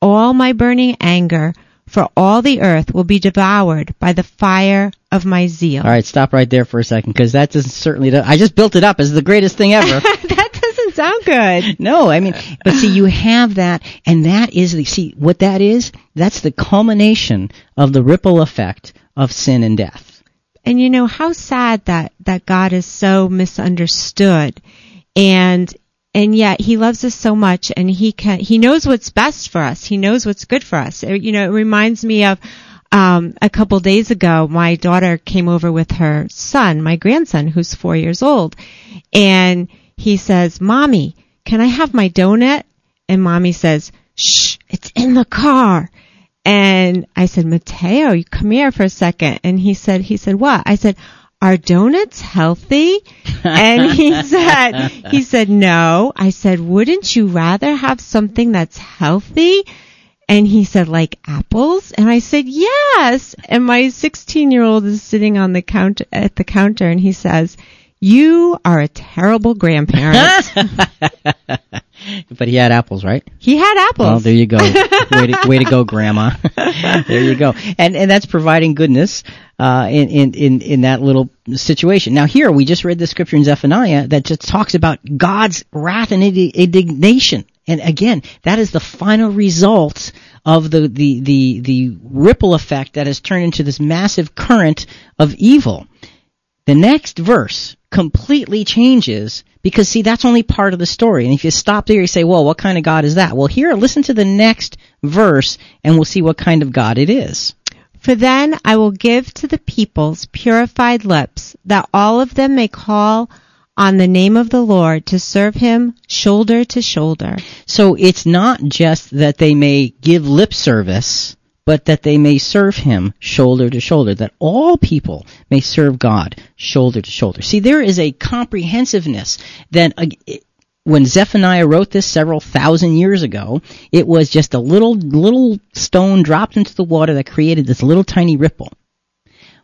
all my burning anger, for all the earth will be devoured by the fire of my zeal.
All right, stop right there for a second because that doesn't certainly. I just built it up as the greatest thing ever. <laughs>
sound good. <laughs>
No, I mean, but see, you have that, and that is the see what that is. That's the culmination of the ripple effect of sin and death.
And you know how sad that that God is so misunderstood, and and yet he loves us so much and he can he knows what's best for us he knows what's good for us you know it reminds me of um a couple days ago my daughter came over with her son my grandson who's 4 years old and he says mommy can i have my donut and mommy says shh it's in the car and i said mateo you come here for a second and he said he said what i said are donuts healthy? and he <laughs> said, he said, no. I said, wouldn't you rather have something that's healthy? And he said, like apples? And I said, yes. And my 16 year old is sitting on the counter, at the counter and he says, you are a terrible grandparent. <laughs>
but he had apples, right?
He had apples.
Well, there you go. <laughs> way, to, way to go, Grandma. <laughs> there you go. And and that's providing goodness uh, in, in in in that little situation. Now here we just read the scripture in Zephaniah that just talks about God's wrath and indignation. And again, that is the final result of the, the, the, the ripple effect that has turned into this massive current of evil. The next verse completely changes because see that's only part of the story. And if you stop there you say well what kind of god is that? Well here listen to the next verse and we'll see what kind of god it is.
For then i will give to the peoples purified lips that all of them may call on the name of the Lord to serve him shoulder to shoulder.
So it's not just that they may give lip service but that they may serve him shoulder to shoulder, that all people may serve God shoulder to shoulder. See, there is a comprehensiveness that uh, when Zephaniah wrote this several thousand years ago, it was just a little little stone dropped into the water that created this little tiny ripple.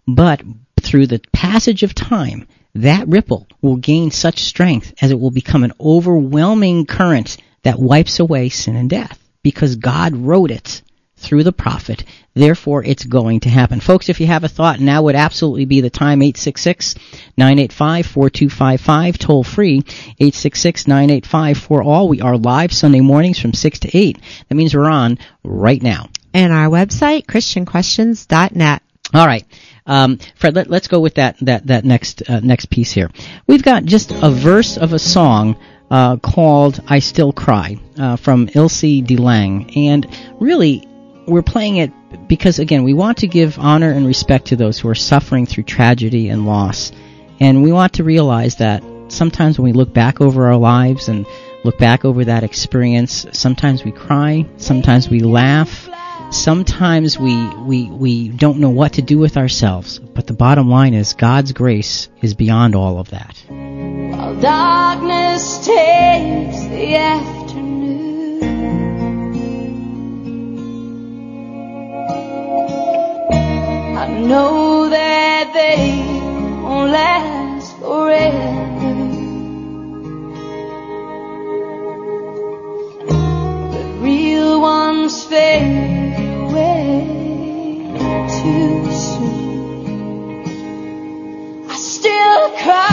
But through the passage of time, that ripple will gain such strength as it will become an overwhelming current that wipes away sin and death because God wrote it through the prophet. Therefore, it's going to happen. Folks, if you have a thought, now would absolutely be the time. 866-985-4255, toll free, 866-985-4all. We are live Sunday mornings from 6 to 8. That means we're on right now.
And our website, christianquestions.net.
All right. Um, Fred, let, us go with that, that, that next, uh, next piece here. We've got just a verse of a song uh, called I Still Cry uh, from Ilse DeLange. And really, we're playing it because again we want to give honor and respect to those who are suffering through tragedy and loss and we want to realize that sometimes when we look back over our lives and look back over that experience sometimes we cry sometimes we laugh Sometimes we, we, we don't know what to do with ourselves, but the bottom line is God's grace is beyond all of that.
While darkness takes the know that they won't last forever. The real ones fade away too soon. I still cry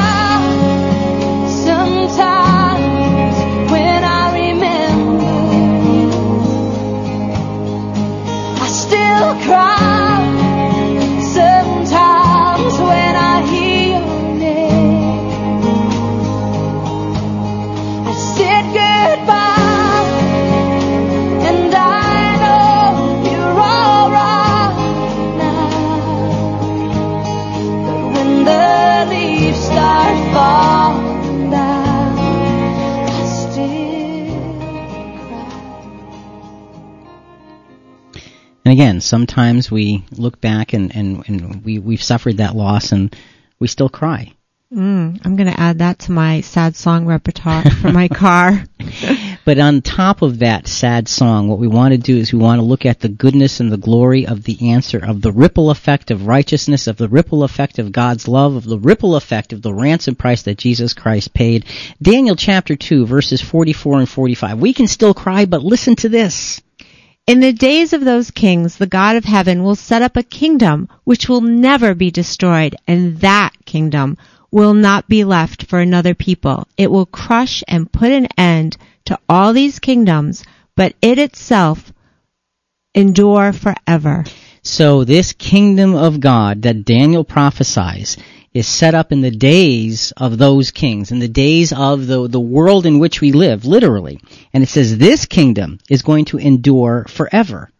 again, sometimes we look back and, and, and we, we've suffered that loss and we still cry.
Mm, I'm going to add that to my sad song repertoire for my <laughs> car. <laughs>
But on top of that sad song, what we want to do is we want to look at the goodness and the glory of the answer, of the ripple effect of righteousness, of the ripple effect of God's love, of the ripple effect of the ransom price that Jesus Christ paid. Daniel chapter 2 verses 44 and 45. We can still cry, but listen to this.
In the days of those kings, the God of heaven will set up a kingdom which will never be destroyed, and that kingdom will not be left for another people. It will crush and put an end to all these kingdoms, but it itself endure forever.
So this kingdom of God that Daniel prophesies is set up in the days of those kings, in the days of the, the world in which we live, literally. And it says this kingdom is going to endure forever.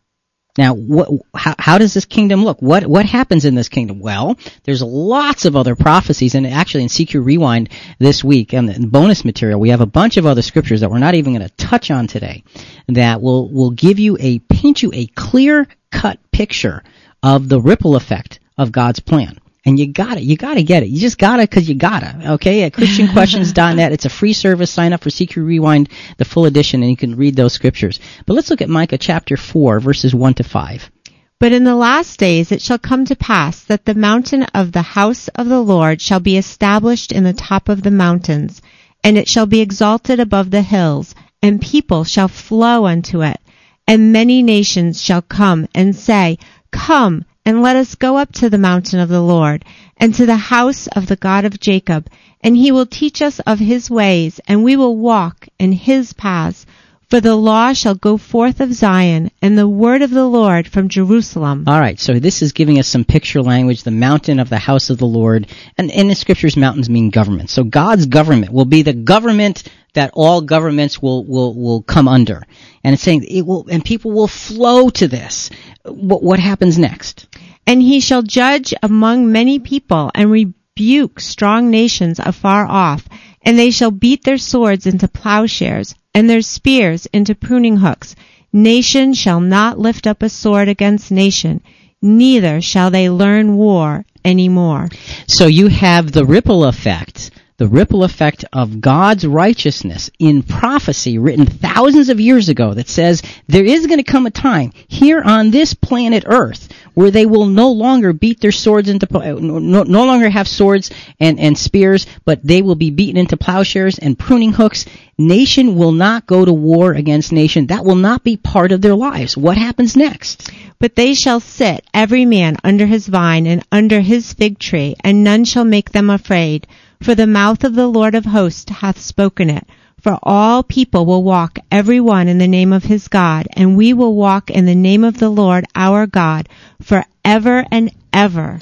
Now, what, how, how does this kingdom look? What what happens in this kingdom? Well, there's lots of other prophecies, and actually in CQ Rewind this week, and the bonus material, we have a bunch of other scriptures that we're not even going to touch on today, that will will give you a paint you a clear cut picture of the ripple effect of God's plan. And you got it. You got to get it. You just got it because you got to. Okay, at ChristianQuestions.net, it's a free service. Sign up for CQ Rewind, the full edition, and you can read those scriptures. But let's look at Micah chapter 4, verses 1 to 5.
But in the last days it shall come to pass that the mountain of the house of the Lord shall be established in the top of the mountains, and it shall be exalted above the hills, and people shall flow unto it. And many nations shall come and say, Come, and let us go up to the mountain of the Lord, and to the house of the God of Jacob, and he will teach us of his ways, and we will walk in his paths. For the law shall go forth of Zion, and the word of the Lord from Jerusalem.
All right, so this is giving us some picture language, the mountain of the house of the Lord. And in the scriptures, mountains mean government. So God's government will be the government that all governments will, will, will come under. And it's saying it will, and people will flow to this. What, what happens next?
And he shall judge among many people, and rebuke strong nations afar off, and they shall beat their swords into plowshares, and their spears into pruning hooks. Nation shall not lift up a sword against nation, neither shall they learn war any more.
So you have the ripple effect, the ripple effect of God's righteousness in prophecy written thousands of years ago that says there is going to come a time here on this planet Earth where they will no longer beat their swords into, uh, no, no longer have swords and, and spears, but they will be beaten into plowshares and pruning hooks. Nation will not go to war against nation. That will not be part of their lives. What happens next?
But they shall sit, every man under his vine and under his fig tree, and none shall make them afraid. For the mouth of the Lord of hosts hath spoken it. For all people will walk every one in the name of his God, and we will walk in the name of the Lord our God for ever and ever.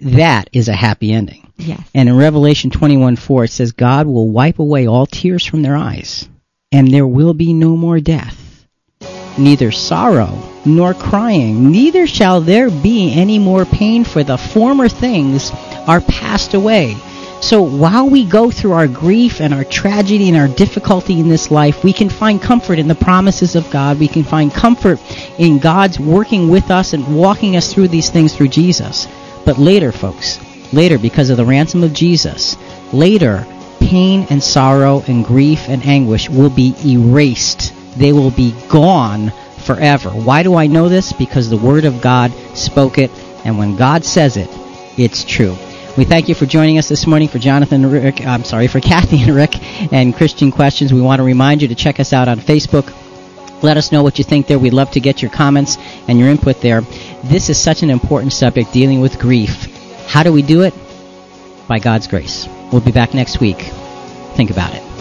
That is a happy ending.
Yes.
And in Revelation 21 4, it says, God will wipe away all tears from their eyes, and there will be no more death, neither sorrow nor crying, neither shall there be any more pain, for the former things are passed away. So while we go through our grief and our tragedy and our difficulty in this life, we can find comfort in the promises of God. We can find comfort in God's working with us and walking us through these things through Jesus. But later, folks, later, because of the ransom of Jesus, later, pain and sorrow and grief and anguish will be erased. They will be gone forever. Why do I know this? Because the Word of God spoke it, and when God says it, it's true. We thank you for joining us this morning for Jonathan and Rick, I'm sorry, for <laughs> Kathy and Rick and Christian Questions. We want to remind you to check us out on Facebook. Let us know what you think there. We'd love to get your comments and your input there. This is such an important subject dealing with grief. How do we do it? By God's grace. We'll be back next week. Think about it.